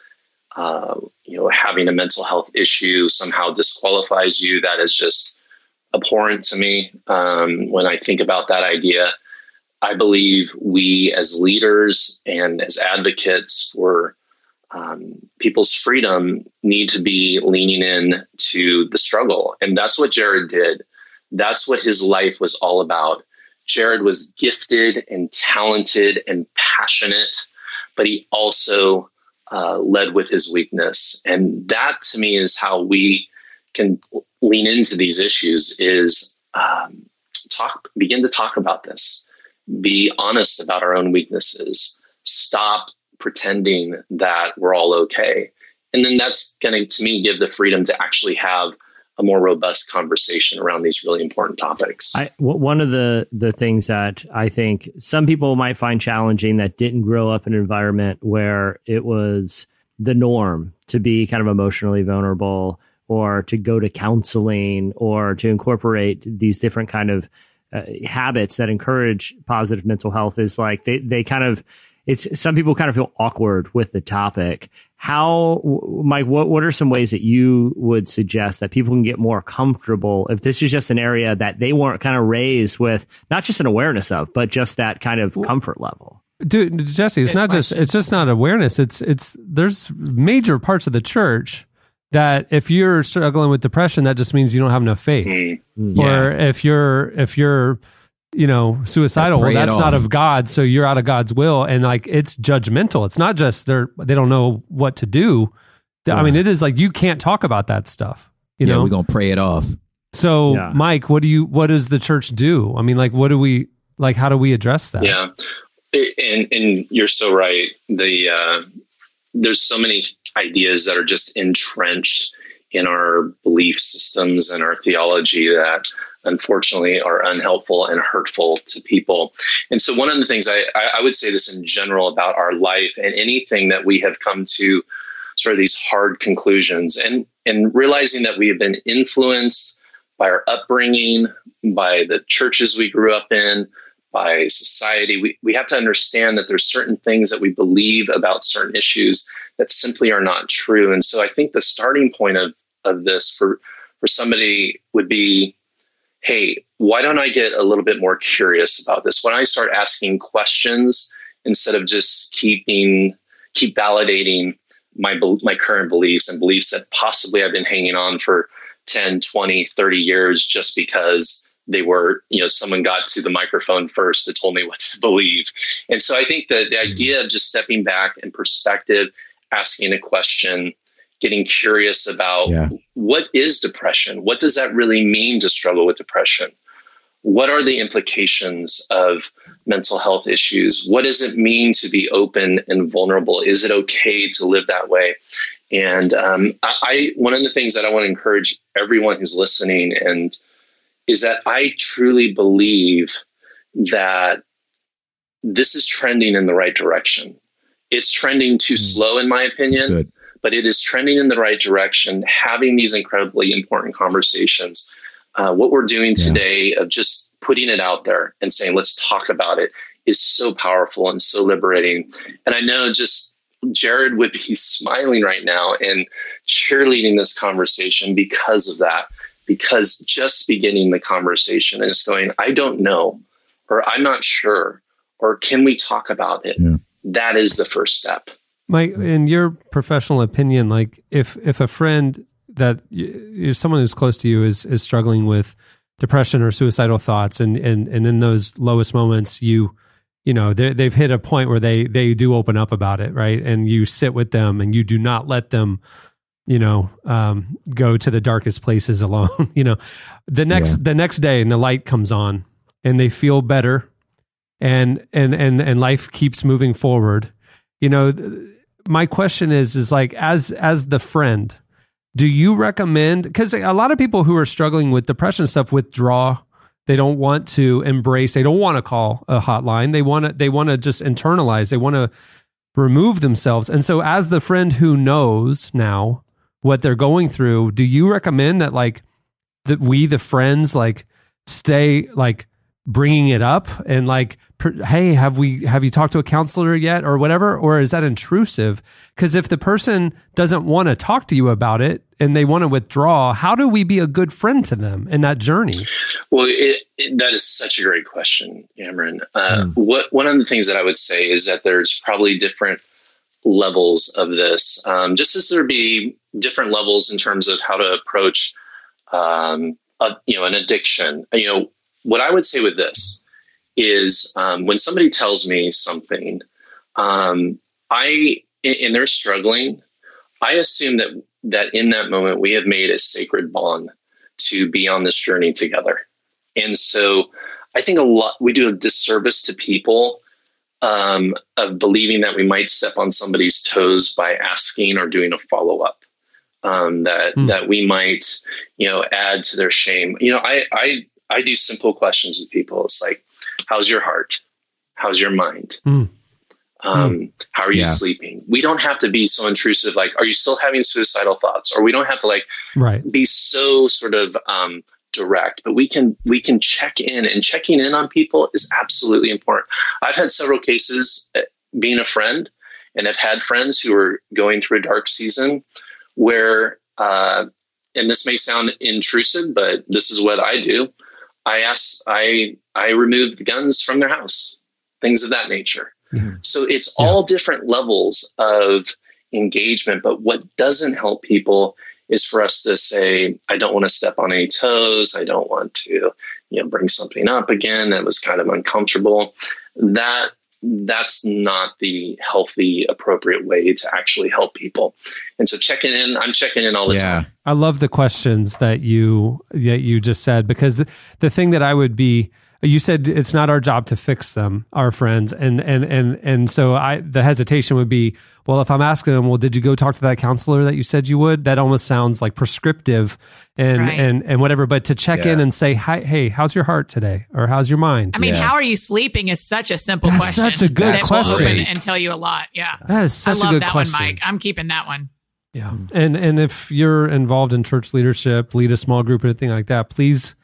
uh, you know, having a mental health issue somehow disqualifies you. That is just abhorrent to me. Um, when I think about that idea, I believe we as leaders and as advocates for um, people's freedom need to be leaning in to the struggle. And that's what Jarrid did. That's what his life was all about. Jarrid was gifted and talented and passionate, but he also uh, led with his weakness. And that to me is how we can lean into these issues is um, talk, begin to talk about this, be honest about our own weaknesses, stop pretending that we're all okay. And then that's going to, to me, give the freedom to actually have a more robust conversation around these really important topics. One of the the things that I think some people might find challenging that didn't grow up in an environment where it was the norm to be kind of emotionally vulnerable or to go to counseling or to incorporate these different kind of uh, habits that encourage positive mental health is like they they kind of it's some people kind of feel awkward with the topic. How, Mike, what, what are some ways that you would suggest that people can get more comfortable if this is just an area that they weren't kind of raised with, not just an awareness of, but just that kind of comfort level? Dude, Jesse, it's not just it's just not awareness. It's it's there's major parts of the church that if you're struggling with depression, that just means you don't have enough faith. Mm. Or if you're if you're you know suicidal, well, that's not off. of God, so you're out of God's will, and like it's judgmental. It's not just they're they don't know what to do. I mean, it is like you can't talk about that stuff. You yeah, know, we're gonna pray it off. so Yeah. Mike, what do you what does the church do? I mean, like, what do we like? How do we address that? Yeah, and and you're so right. The uh, there's so many ideas that are just entrenched in our belief systems and our theology that unfortunately are unhelpful and hurtful to people. And so one of the things I, I would say this in general about our life and anything that we have come to sort of these hard conclusions and and realizing that we have been influenced by our upbringing, by the churches we grew up in, by society. We, we have to understand that there's certain things that we believe about certain issues that simply are not true. And so I think the starting point of, of this for, for somebody would be, hey, why don't I get a little bit more curious about this? Why don't I start asking questions instead of just keeping keep validating my my current beliefs and beliefs that possibly I've been hanging on for 10, 20, 30 years just because they were, you know, someone got to the microphone first that told me what to believe. And so I think that the hmm. idea of just stepping back in perspective, asking a question, getting curious about Yeah. what is depression? What does that really mean to struggle with depression? What are the implications of mental health issues? What does it mean to be open and vulnerable? Is it okay to live that way? And um, I, I, one of the things that I want to encourage everyone who's listening and is that I truly believe that this is trending in the right direction. It's trending too slow, in my opinion. But it is trending in the right direction. Having these incredibly important conversations, uh, what we're doing today of just putting it out there and saying, let's talk about it, is so powerful and so liberating. And I know just Jarrid would be smiling right now and cheerleading this conversation because of that, because just beginning the conversation and just going, I don't know, or I'm not sure, or can we talk about it? That is the first step. Mike, in your professional opinion, like if if a friend that you're someone who's close to you is is struggling with depression or suicidal thoughts, and and and in those lowest moments, you you know they they've hit a point where they they do open up about it, right? And you sit with them, and you do not let them you know um, go to the darkest places alone you know? The next the next day and the light comes on and they feel better and and and and life keeps moving forward you know my question is is like as as the friend do you recommend because a lot of people who are struggling with depression stuff withdraw. They don't want to embrace they don't want to call a hotline. They want to they want to just internalize. They want to remove themselves. And so as the friend who knows now what they're going through do you recommend that like that we the friends like stay like bringing it up and like per, hey have we have you talked to a counselor yet or whatever or is that intrusive because if the person doesn't want to talk to you about it and they want to withdraw how do we be a good friend to them in that journey Well, it, it, that is such a great question, Cameron. Uh, What one of the things that I would say is that there's probably different levels of this, um, just as there be different levels in terms of how to approach, um, a, you know, an addiction. You know, what I would say with this is um, when somebody tells me something, um, I and they're struggling, I assume that that in that moment we have made a sacred bond to be on this journey together. And so I think a lot we do a disservice to people um, of believing that we might step on somebody's toes by asking or doing a follow up. Um, that Hmm. that we might, you know, add to their shame. You know, I I I do simple questions with people. It's like, how's your heart? How's your mind? Hmm. Um, how are you Yeah. sleeping? We don't have to be so intrusive. Like, are you still having suicidal thoughts? Or we don't have to like right be so sort of um, direct, but we can we can check in, and checking in on people is absolutely important. I've had several cases uh, being a friend, and I've had friends who are going through a dark season where, uh, and this may sound intrusive, but this is what I do. I ask, I I remove the guns from their house, things of that nature. Mm-hmm. So it's all different levels of engagement. But what doesn't help people is for us to say, I don't want to step on any toes. I don't want to, you know, bring something up again that was kind of uncomfortable. That that's not the healthy, appropriate way to actually help people. And so checking in, I'm checking in all the time. I love the questions that you that you just said because the, the thing that I would be you said it's not our job to fix them, our friends, and and and and so I the hesitation would be well if I'm asking them well did you go talk to that counselor that you said you would that almost sounds like prescriptive and Right. and and whatever but to check in and say hi hey how's your heart today or how's your mind I mean, how are you sleeping is such a simple That's question. such a good that will question. open and tell you a lot. Yeah. That is such I a love good that question. one, Mike. I'm keeping that one. Yeah. And and if you're involved in church leadership, lead a small group or anything like that, please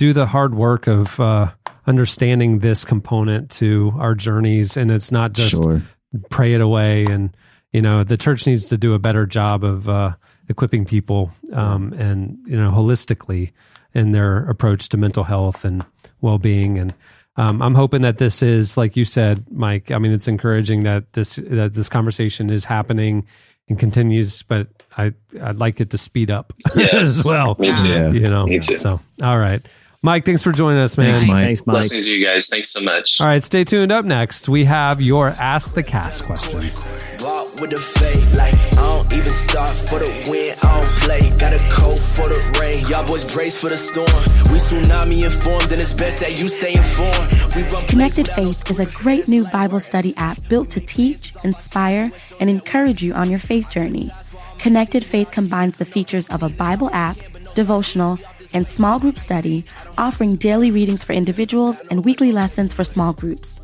do the hard work of uh, understanding this component to our journeys. And it's not just Sure. pray it away. And you know, the church needs to do a better job of uh, equipping people um, and you know holistically in their approach to mental health and well being. And um, I'm hoping that this is, like you said, Mike. I mean, it's encouraging that this that this conversation is happening and continues, but I I'd like it to speed up Yes, as well. me too. You know, Me too. so all right, Mike. Thanks for joining us, man. Thanks, Mike. Blessings to you guys. Thanks so much. All right, stay tuned. Up next, we have your Ask the Cast questions. Walk with the fade, like I don't even start for the win. I don't play, got a coat for the rain. Y'all boys brace for the storm. We tsunami informed, and it's best that you stay informed. We run Connected Faith is a great new Bible study app built to teach, inspire, and encourage you on your faith journey. Connected Faith combines the features of a Bible app, devotional, and small group study, offering daily readings for individuals and weekly lessons for small groups.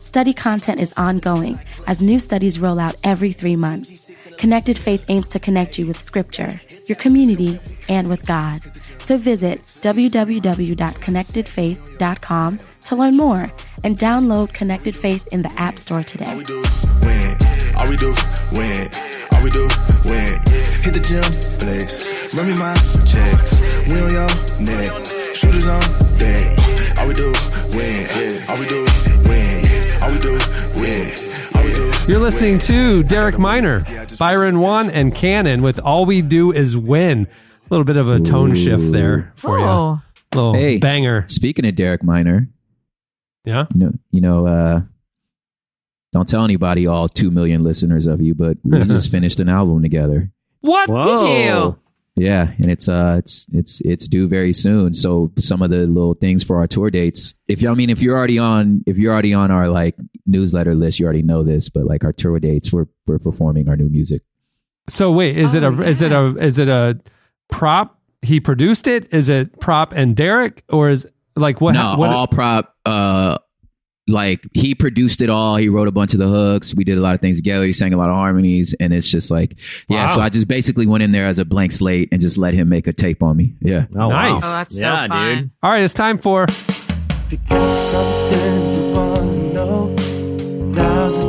Study content is ongoing as new studies roll out every three months. Connected Faith aims to connect you with Scripture, your community, and with God. So visit www.connectedfaith.com to learn more and download Connected Faith in the App Store today. Win. All we do, win. All we do, win. Hit the gym, flex. Run me my check. We on your neck. Shooters on deck. All we do, win. All we do, win. All we do, win. All we do. You're listening to Derek Minor, Byron Juane, and Canon with All We Do Is Win. A little bit of a tone shift there for you. Oh. Little Hey. banger. Speaking of Derek Minor, Yeah. you know, you know, uh, don't tell anybody, all two million listeners of you, but we just finished an album together. What Did you? Yeah, and it's uh, it's it's it's due very soon. So some of the little things for our tour dates. If you, I mean, if you're already on, if you're already on our like newsletter list, you already know this. But like our tour dates, we're we're performing our new music. So wait, is it a Oh, is it a is it a prop? He produced it. Is it prop and Derek, or is like what? no, what all prop. Uh, like he produced it all. He wrote a bunch of the hooks. We did a lot of things together. He sang a lot of harmonies, and it's just like, yeah. Wow. So I just basically went in there as a blank slate and just let him make a tape on me. Yeah. Oh, wow. Nice. Oh, that's Yeah, so fun. dude. All right, it's time for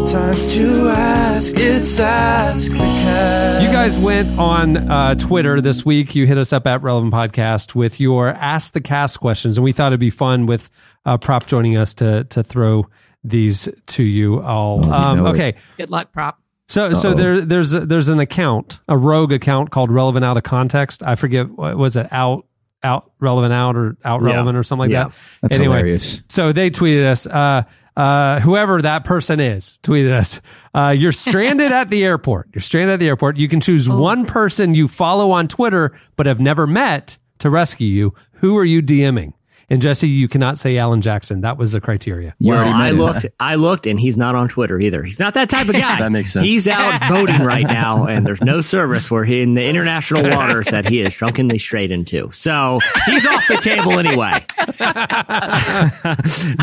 time to ask. It's Ask the Cat. You guys went on uh, Twitter this week. You hit us up at Relevant Podcast with your Ask the Cast questions, and we thought it'd be fun with uh, Prop joining us to to throw these to you all. Oh, you um, know it. okay, Good luck, prop. so so Uh-oh. there there's there's an account, a rogue account called Relevant Out of Context. I forget what was it out out relevant out or out Yeah. relevant or something like Yeah. that. That's anyway, hilarious. so they tweeted us, uh, uh, whoever that person is, tweeted us, uh, you're stranded at the airport. You're stranded at the airport. You can choose one person you follow on Twitter but have never met to rescue you. Who are you DMing? And Jesse, you cannot say Alan Jackson. That was the criteria. You well, I met him. looked. I looked, and he's not on Twitter either. He's not that type of guy. That makes sense. He's out boating right now, and there's no service where he in the international waters that he is drunkenly straight into. So he's off the table anyway.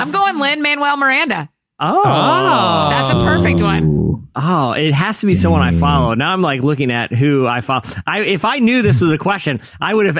I'm going Lin-Manuel Miranda. Oh, That's a perfect one. Ooh. Oh, it has to be someone I follow. Now I'm like looking at who I follow. I if I knew this was a question, I would have.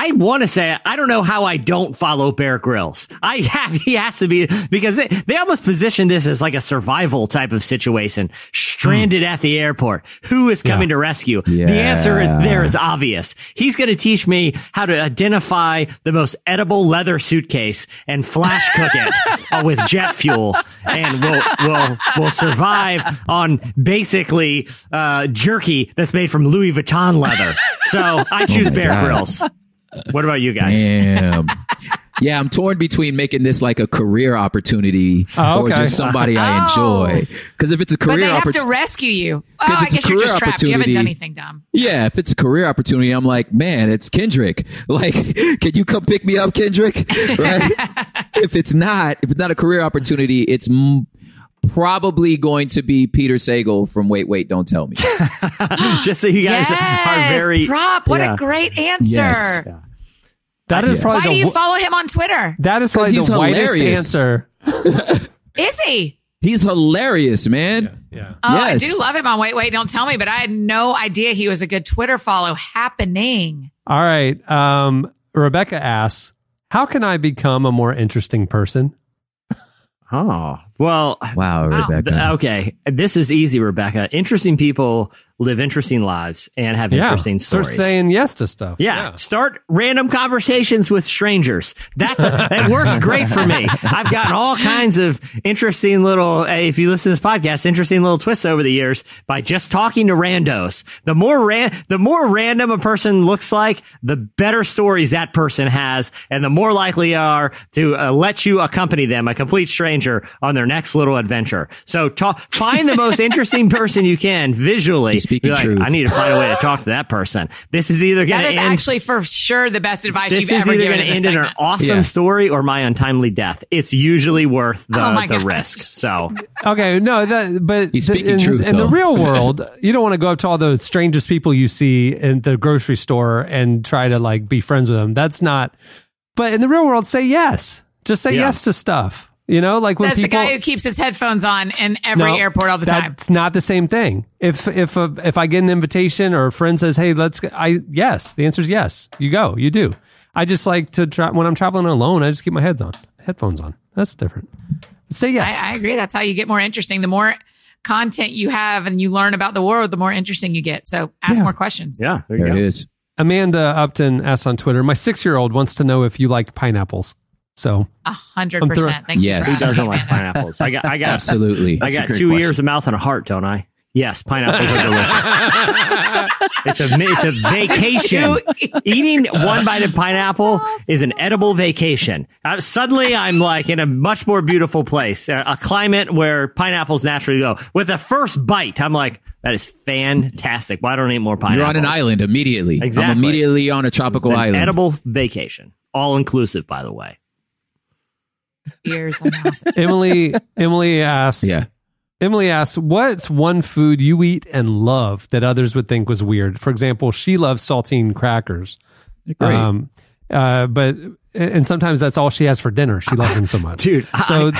I want to say I don't know how I don't follow Bear Grylls. I have he has to be because they, they almost position this as like a survival type of situation. Stranded at the airport, who is coming to rescue? The answer there is obvious. He's going to teach me how to identify the most edible leather suitcase and flash cook it uh, with jet fuel, and we'll we'll we'll survive on basically uh, jerky that's made from Louis Vuitton leather. So I choose my Bear God. Grylls. What about you guys? Damn. yeah, I'm torn between making this like a career opportunity Oh, or just somebody I Oh. enjoy. Because if it's a But they career have to opportunity, rescue you. Oh, I guess you're just trapped. You haven't done anything dumb. Yeah, if it's a career opportunity, I'm like, man, it's Kendrick. Like, can you come pick me up, Kendrick? Right? if it's not, if it's not a career opportunity, it's m- probably going to be Peter Sagal from Wait, Wait, Don't Tell Me. Just so you guys yes, are very prop. What yeah. a great answer. Yes. That is Yes. probably Why do you follow him on Twitter? that is probably he's the whitest answer. Is he? He's hilarious, man. Yeah. Oh, Yes. I do love him on Wait, Wait, Don't Tell Me, but I had no idea he was a good Twitter follow happening. All right. Um, Rebecca asks, "How can I become a more interesting person?" Oh well. Wow, Rebecca. th- Okay, this is easy, Rebecca. Interesting people live interesting lives and have Yeah. interesting Start stories. saying yes to stuff. Yeah. Start random conversations with strangers. That's a, that works great for me. I've gotten all kinds of interesting little, eh, if you listen to this podcast, interesting little twists over the years by just talking to randos. The more ran, the more random a person looks like, the better stories that person has, and the more likely are to uh, let you accompany them, a complete stranger, on their next little adventure. So talk, find the most interesting person you can visually Speaking like, truth. I need to find a way to talk to that person. This is either going That to is end. actually for sure the best advice this you've is ever either given going to in this end in an awesome Yeah. story or my untimely death. It's usually worth the, Oh the risk. So Okay, no, that but He's the- speaking in, truth, in the real world, you don't want to go up to all the strangest people you see in the grocery store and try to like be friends with them. That's not. But in the real world, say yes. Just say Yeah. yes to stuff. You know, like when That's the guy who keeps his headphones on in every No, airport all the time. That's not the same thing. If if a, if I get an invitation or a friend says, "Hey, let's," go, I yes, the answer is yes. You go, you do. I just like to try when I'm traveling alone. I just keep my heads on, headphones on. That's different. Say yes. I, I agree. That's how you get more interesting. The more content you have and you learn about the world, the more interesting you get. So ask more questions. yeah, there, there you it go. is. Amanda Upton asks on Twitter, "My six year old wants to know if you like pineapples." So A hundred percent. Thank Yes. you. Who For doesn't like pineapples? I got, I got, Absolutely. I got two question. ears, a mouth, and a heart, don't I? Yes, pineapples are delicious. it's a it's a vacation. Eating one bite of pineapple is an edible vacation. Uh, suddenly, I'm like in a much more beautiful place, a, a climate where pineapples naturally go. With the first bite, I'm like, that is fantastic. Why don't I eat more pineapples? You're on an island immediately. Exactly. I'm immediately on a tropical It's an island. edible vacation, all inclusive, by the way. Ears and mouth. Emily Emily asks, yeah. Emily asks, "What's one food you eat and love that others would think was weird?" For example, she loves saltine crackers. Great. Um, uh, but and sometimes that's all she has for dinner. She loves them so much, Dude, So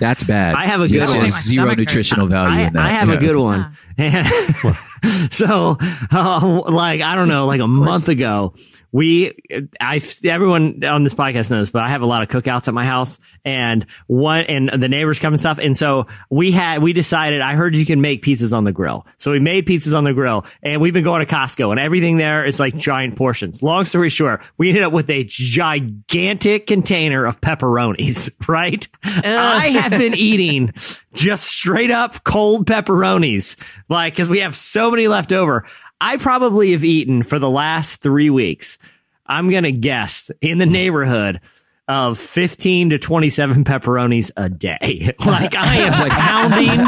That's bad. I have a good There's one. Zero nutritional hurts. value I, in that. I have Yeah. a good one. so, uh, like, I don't know, like a month ago, we, I, everyone on this podcast knows, but I have a lot of cookouts at my house and one, and the neighbors come and stuff. And so we had, we decided, I heard you can make pizzas on the grill. So we made pizzas on the grill and we've been going to Costco and everything there is like giant portions. Long story short, we ended up with a gigantic container of pepperonis, right? I have been eating just straight up cold pepperonis, like, cause we have so many left over. I probably have eaten for the last three weeks. I'm going to guess in the neighborhood of 15 to 27 pepperonis a day. Like I am like, pounding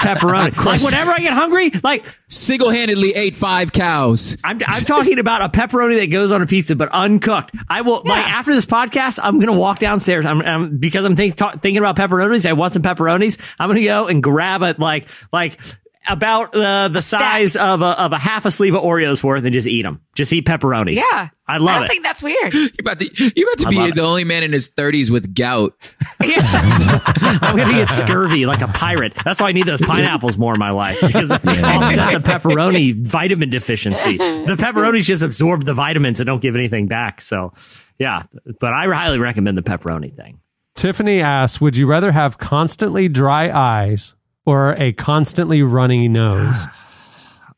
pepperoni. Like whenever I get hungry, like Single-handedly ate five cows. I'm, I'm talking about a pepperoni that goes on a pizza, but uncooked. I will like after this podcast, I'm gonna walk downstairs. I'm, I'm because I'm think, thinking about pepperonis. I want some pepperonis. I'm gonna go and grab it like like about uh, the size of a of a half a sleeve of Oreos worth and just eat them. Just eat pepperonis. Yeah. I love it. I don't it. think that's weird. You're about to, you're about to I be love the only man in his 30s with gout. Yeah. I'm gonna get scurvy like a pirate. That's why I need those pineapples more in my life because offset the pepperoni vitamin deficiency. The pepperonis just absorb the vitamins and don't give anything back. So, yeah, but I highly recommend the pepperoni thing. Tiffany asks, "Would you rather have constantly dry eyes or a constantly runny nose?"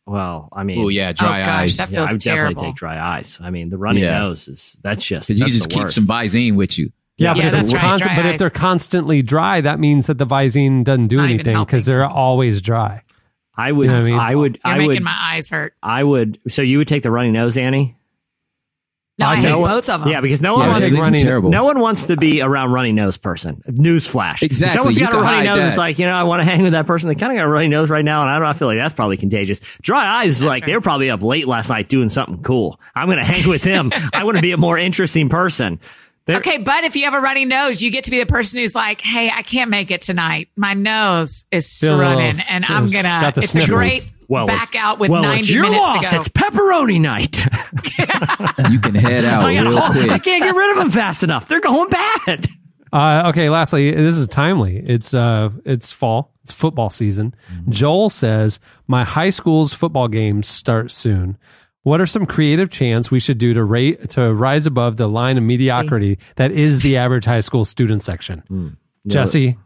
Well, I mean, Oh, yeah, dry Oh, gosh, eyes. that yeah, I would definitely take dry eyes. I mean, the runny Yeah. nose is that's just Because you that's just keep worst. some Visine with you. Yeah, but, Yeah, if it's right, constant, but if they're constantly dry, that means that the Visine doesn't do Not anything because they're always dry. I would, You know I mean? I would, You're I making would, my eyes hurt. I would. So you would take the runny nose, Annie? No, I I'll hate take- both of them. Yeah, because no one Yeah, wants take these terrible. No one wants to be around runny nose person. Newsflash. Exactly. Someone's You got a can runny hide nose. that. It's like, you know, I want to hang with that person. They kind of got a runny nose right now. And I don't know. I feel like that's probably contagious. Dry eyes is like, right. they were probably up late last night doing something cool. I'm going to hang with them. I want to be a more interesting person. They're- Okay, but if you have a runny nose, you get to be the person who's like, "Hey, I can't make it tonight. My nose is Feel a little- running, and I'm it's gonna." got the It's a sniffles. great Well, back out with well, 90 it's your minutes loss. to go. It's pepperoni night. You can head out I, real gotta, I can't get rid of them fast enough. They're going bad. Uh, okay, lastly, this is timely. It's uh, it's fall. It's football season. Joel says my high school's football games start soon. What are some creative chants we should do to rate to rise above the line of mediocrity that is the average high school student section? Jesse,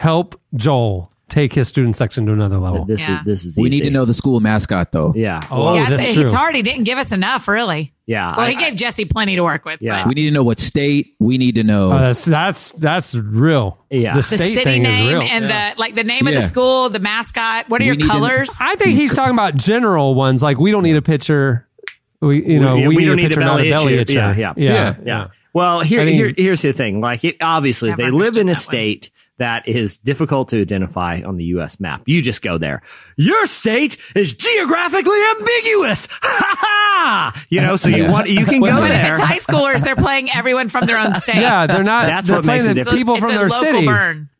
help Joel take his student section to another level. This Yeah. is this is We easy. need to know the school mascot, though. Yeah. Oh, yeah, that's it's, true. it's hard. He didn't give us enough, really. Yeah. Well, I- he gave Jesse plenty to work with. Yeah. but We need to know what state. We need to know. Oh, that's that's that's real. Yeah. the The state the city thing is name real. and the like the name of Yeah. the school, the mascot. What are We your need to- colors? I think he's talking about general ones. Like we don't need a picture. We you know we, we need don't a need a picture, not a belly belly itcher. Yeah, yeah. yeah, Yeah. Yeah. Well, here, I mean- here, here's the thing. Like, it, obviously, Never they live in a that one. state that is difficult to identify on the U.S. map. You just go there. Your state is geographically ambiguous. Ha ha! You know, so you want you can go But if there. it's high schoolers, they're playing everyone from their own state. Yeah, they're not. That's they're what makes playing it the different. people it's from a their local city. burn.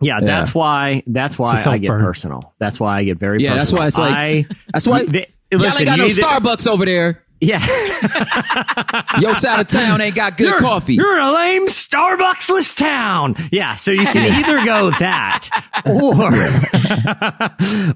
Yeah, that's why. That's why I get self-burn. personal. That's why I get very. Yeah, that's why it's like- I, that's why- They- Y'all listen, ain't got no either- Starbucks over there. Yeah, Yo, side of town ain't got good you're, coffee. You're a lame Starbucksless town. Yeah, so you can either go that, or,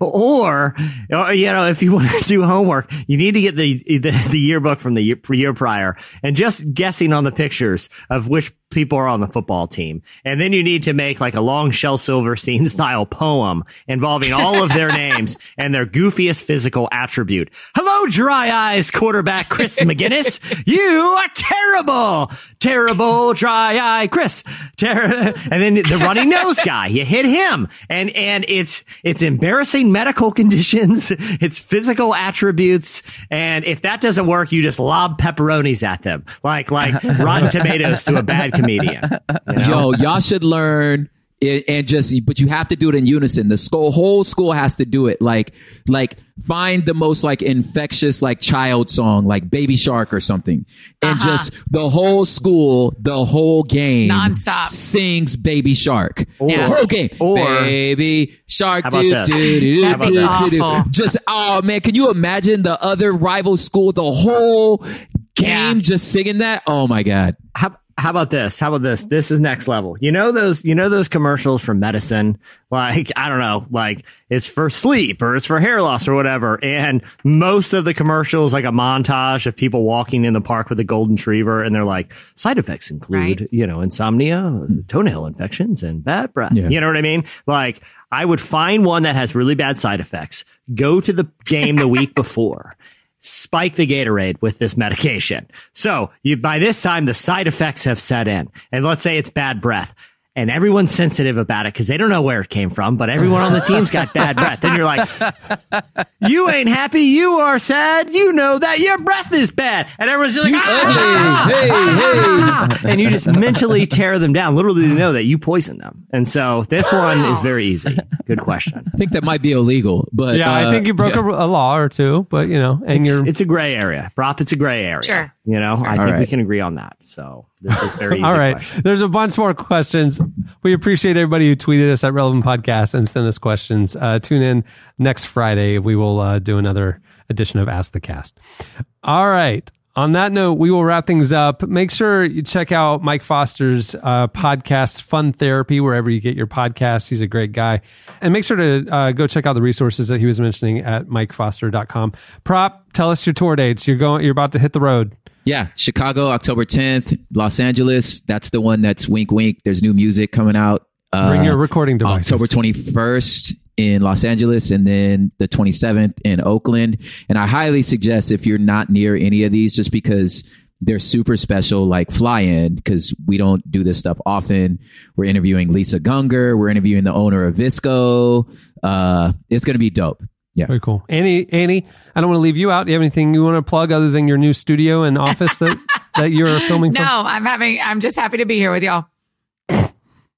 or, or, you know, if you want to do homework, you need to get the the, the yearbook from the year, year prior and just guessing on the pictures of which people are on the football team, and then you need to make like a long Shel Silverstein style poem involving all of their names and their goofiest physical attribute. Hello, dry eyes quarterback Chris McGinnis. You are terrible, terrible dry eye Chris. Ter- and then the runny nose guy, you hit him, and and it's it's embarrassing medical conditions, it's physical attributes, and if that doesn't work, you just lob pepperonis at them, like like Rotten Tomatoes to a bad comedian. you know? Yo, y'all should learn it, and just, but you have to do it in unison. The school, whole school has to do it. Like, like find the most like infectious like child song, like Baby Shark or something, and Uh-huh. just the whole school, the whole game, Nonstop. sings Baby Shark. Yeah. The whole game, Or- Baby Shark. Do, do, do, do, do, do. Just oh man, can you imagine the other rival school, the whole game, Yeah. just singing that? Oh my god. how how about this? How about this? This is next level. You know those you know those commercials for medicine? Like, I don't know, like it's for sleep or it's for hair loss or whatever. And most of the commercials like a montage of people walking in the park with a golden retriever and they're like side effects include, Right. you know, insomnia, toenail infections and bad breath. Yeah. You know what I mean? Like I would find one that has really bad side effects, go to the game the week before spike the Gatorade with this medication. So you, by this time, the side effects have set in. And let's say it's bad breath. And everyone's sensitive about it because they don't know where it came from, but everyone on the team's got bad breath. And you're like, you ain't happy. You are sad. You know that your breath is bad. And everyone's just like, "Ah!" Hey, hey, hey. and you just mentally tear them down. literally do you know that you poison them. And so this one is very easy. Good question. I think that might be illegal, but Yeah, I uh, think you broke yeah. a, a law or two, but you know, and It's, you're it's a gray area. Prop, it's a gray area. Sure. You know, I All think we can agree on that. So this is very easy. All right. question. There's a bunch more questions. We appreciate everybody who tweeted us at Relevant Podcast and sent us questions. Uh, tune in next Friday. We will uh, do another edition of Ask the Cast. All right. On that note, we will wrap things up. Make sure you check out Mike Foster's uh, podcast, Fun Therapy, wherever you get your podcasts. He's a great guy. And make sure to uh, go check out the resources that he was mentioning at mikefoster.com. Prop, tell us your tour dates. You're going. You're about to hit the road. Yeah, Chicago, October 10th. Los Angeles, that's the one that's wink wink. There's new music coming out. Uh, Bring your recording devices. October 21st in Los Angeles and then the 27th in Oakland. And I highly suggest if you're not near any of these, just because they're super special, like fly in, because we don't do this stuff often. We're interviewing Lisa Gungor. We're interviewing the owner of Visco. Uh, it's going to be dope. Yeah. Very cool. Annie, Annie, I don't want to leave you out. Do you have anything you want to plug other than your new studio and office that, that you're filming No, from? I'm having. I'm just happy to be here with y'all.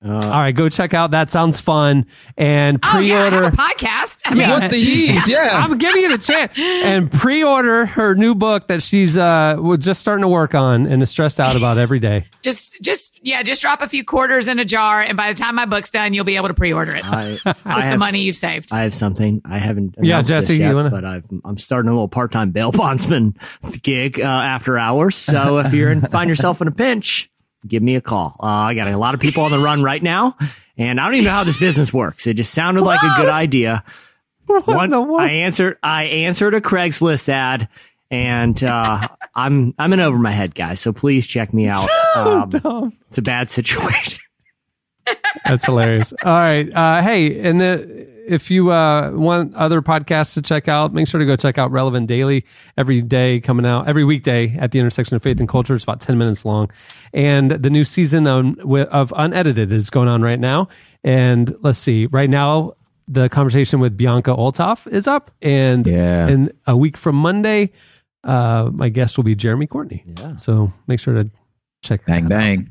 All right, go check out That Sounds Fun and Oh yeah, I pre-order. have a podcast. I mean, Yeah. What the yees? Yeah. I'm giving you the chance and pre-order her new book that she's uh just starting to work on and is stressed out about every day. just, just yeah, just drop a few quarters in a jar, and by the time my book's done, you'll be able to pre-order it I, with I the have, money you've saved. I have something. I haven't. Yeah, announced this Jesse, you yet, wanna- but I've, I'm starting a little part-time bail bondsman gig uh, after hours. So if you're in, find yourself in a pinch, give me a call. Uh, I got a lot of people on the run right now, and I don't even know how this business works. It just sounded like a good idea. One, what? I answered. I answered a Craigslist ad, and uh, I'm I'm in over my head, guys. So please check me out. Um, it's a bad situation. That's hilarious. All right. Uh, hey, and uh, if you uh, want other podcasts to check out, make sure to go check out Relevant Daily every day coming out every weekday at the intersection of faith and culture. It's about 10 minutes long. And the new season of, of Unedited is going on right now. And let's see, right now, the conversation with Bianca Olthoff is up. And Yeah. in a week from Monday, uh, my guest will be Jeremy Courtney. Yeah. So make sure to check Bang, that out. bang.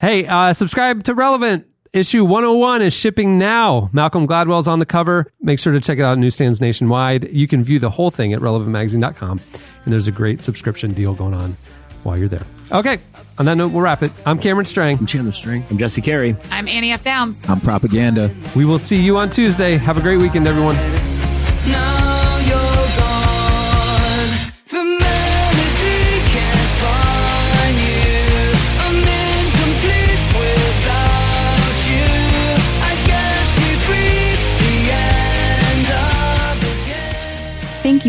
Hey, uh, subscribe to Relevant Issue 101 is shipping now. Malcolm Gladwell's on the cover. Make sure to check it out at newsstands nationwide. You can view the whole thing at relevantmagazine.com. And there's a great subscription deal going on while you're there. Okay, on that note, we'll wrap it. I'm Cameron Strang. I'm Chandler String. I'm Jesse Carey. I'm Annie F. Downs. I'm Propaganda. We will see you on Tuesday. Have a great weekend, everyone.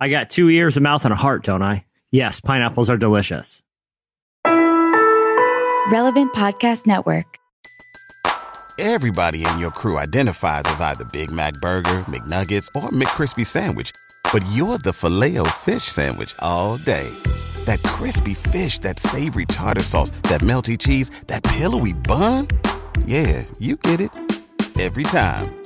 I got two ears, a mouth, and a heart, don't I? Yes, pineapples are delicious. Relevant Podcast Network. Everybody in your crew identifies as either Big Mac Burger, McNuggets, or McCrispy Sandwich. But you're the filet fish Sandwich all day. That crispy fish, that savory tartar sauce, that melty cheese, that pillowy bun. Yeah, you get it. Every time.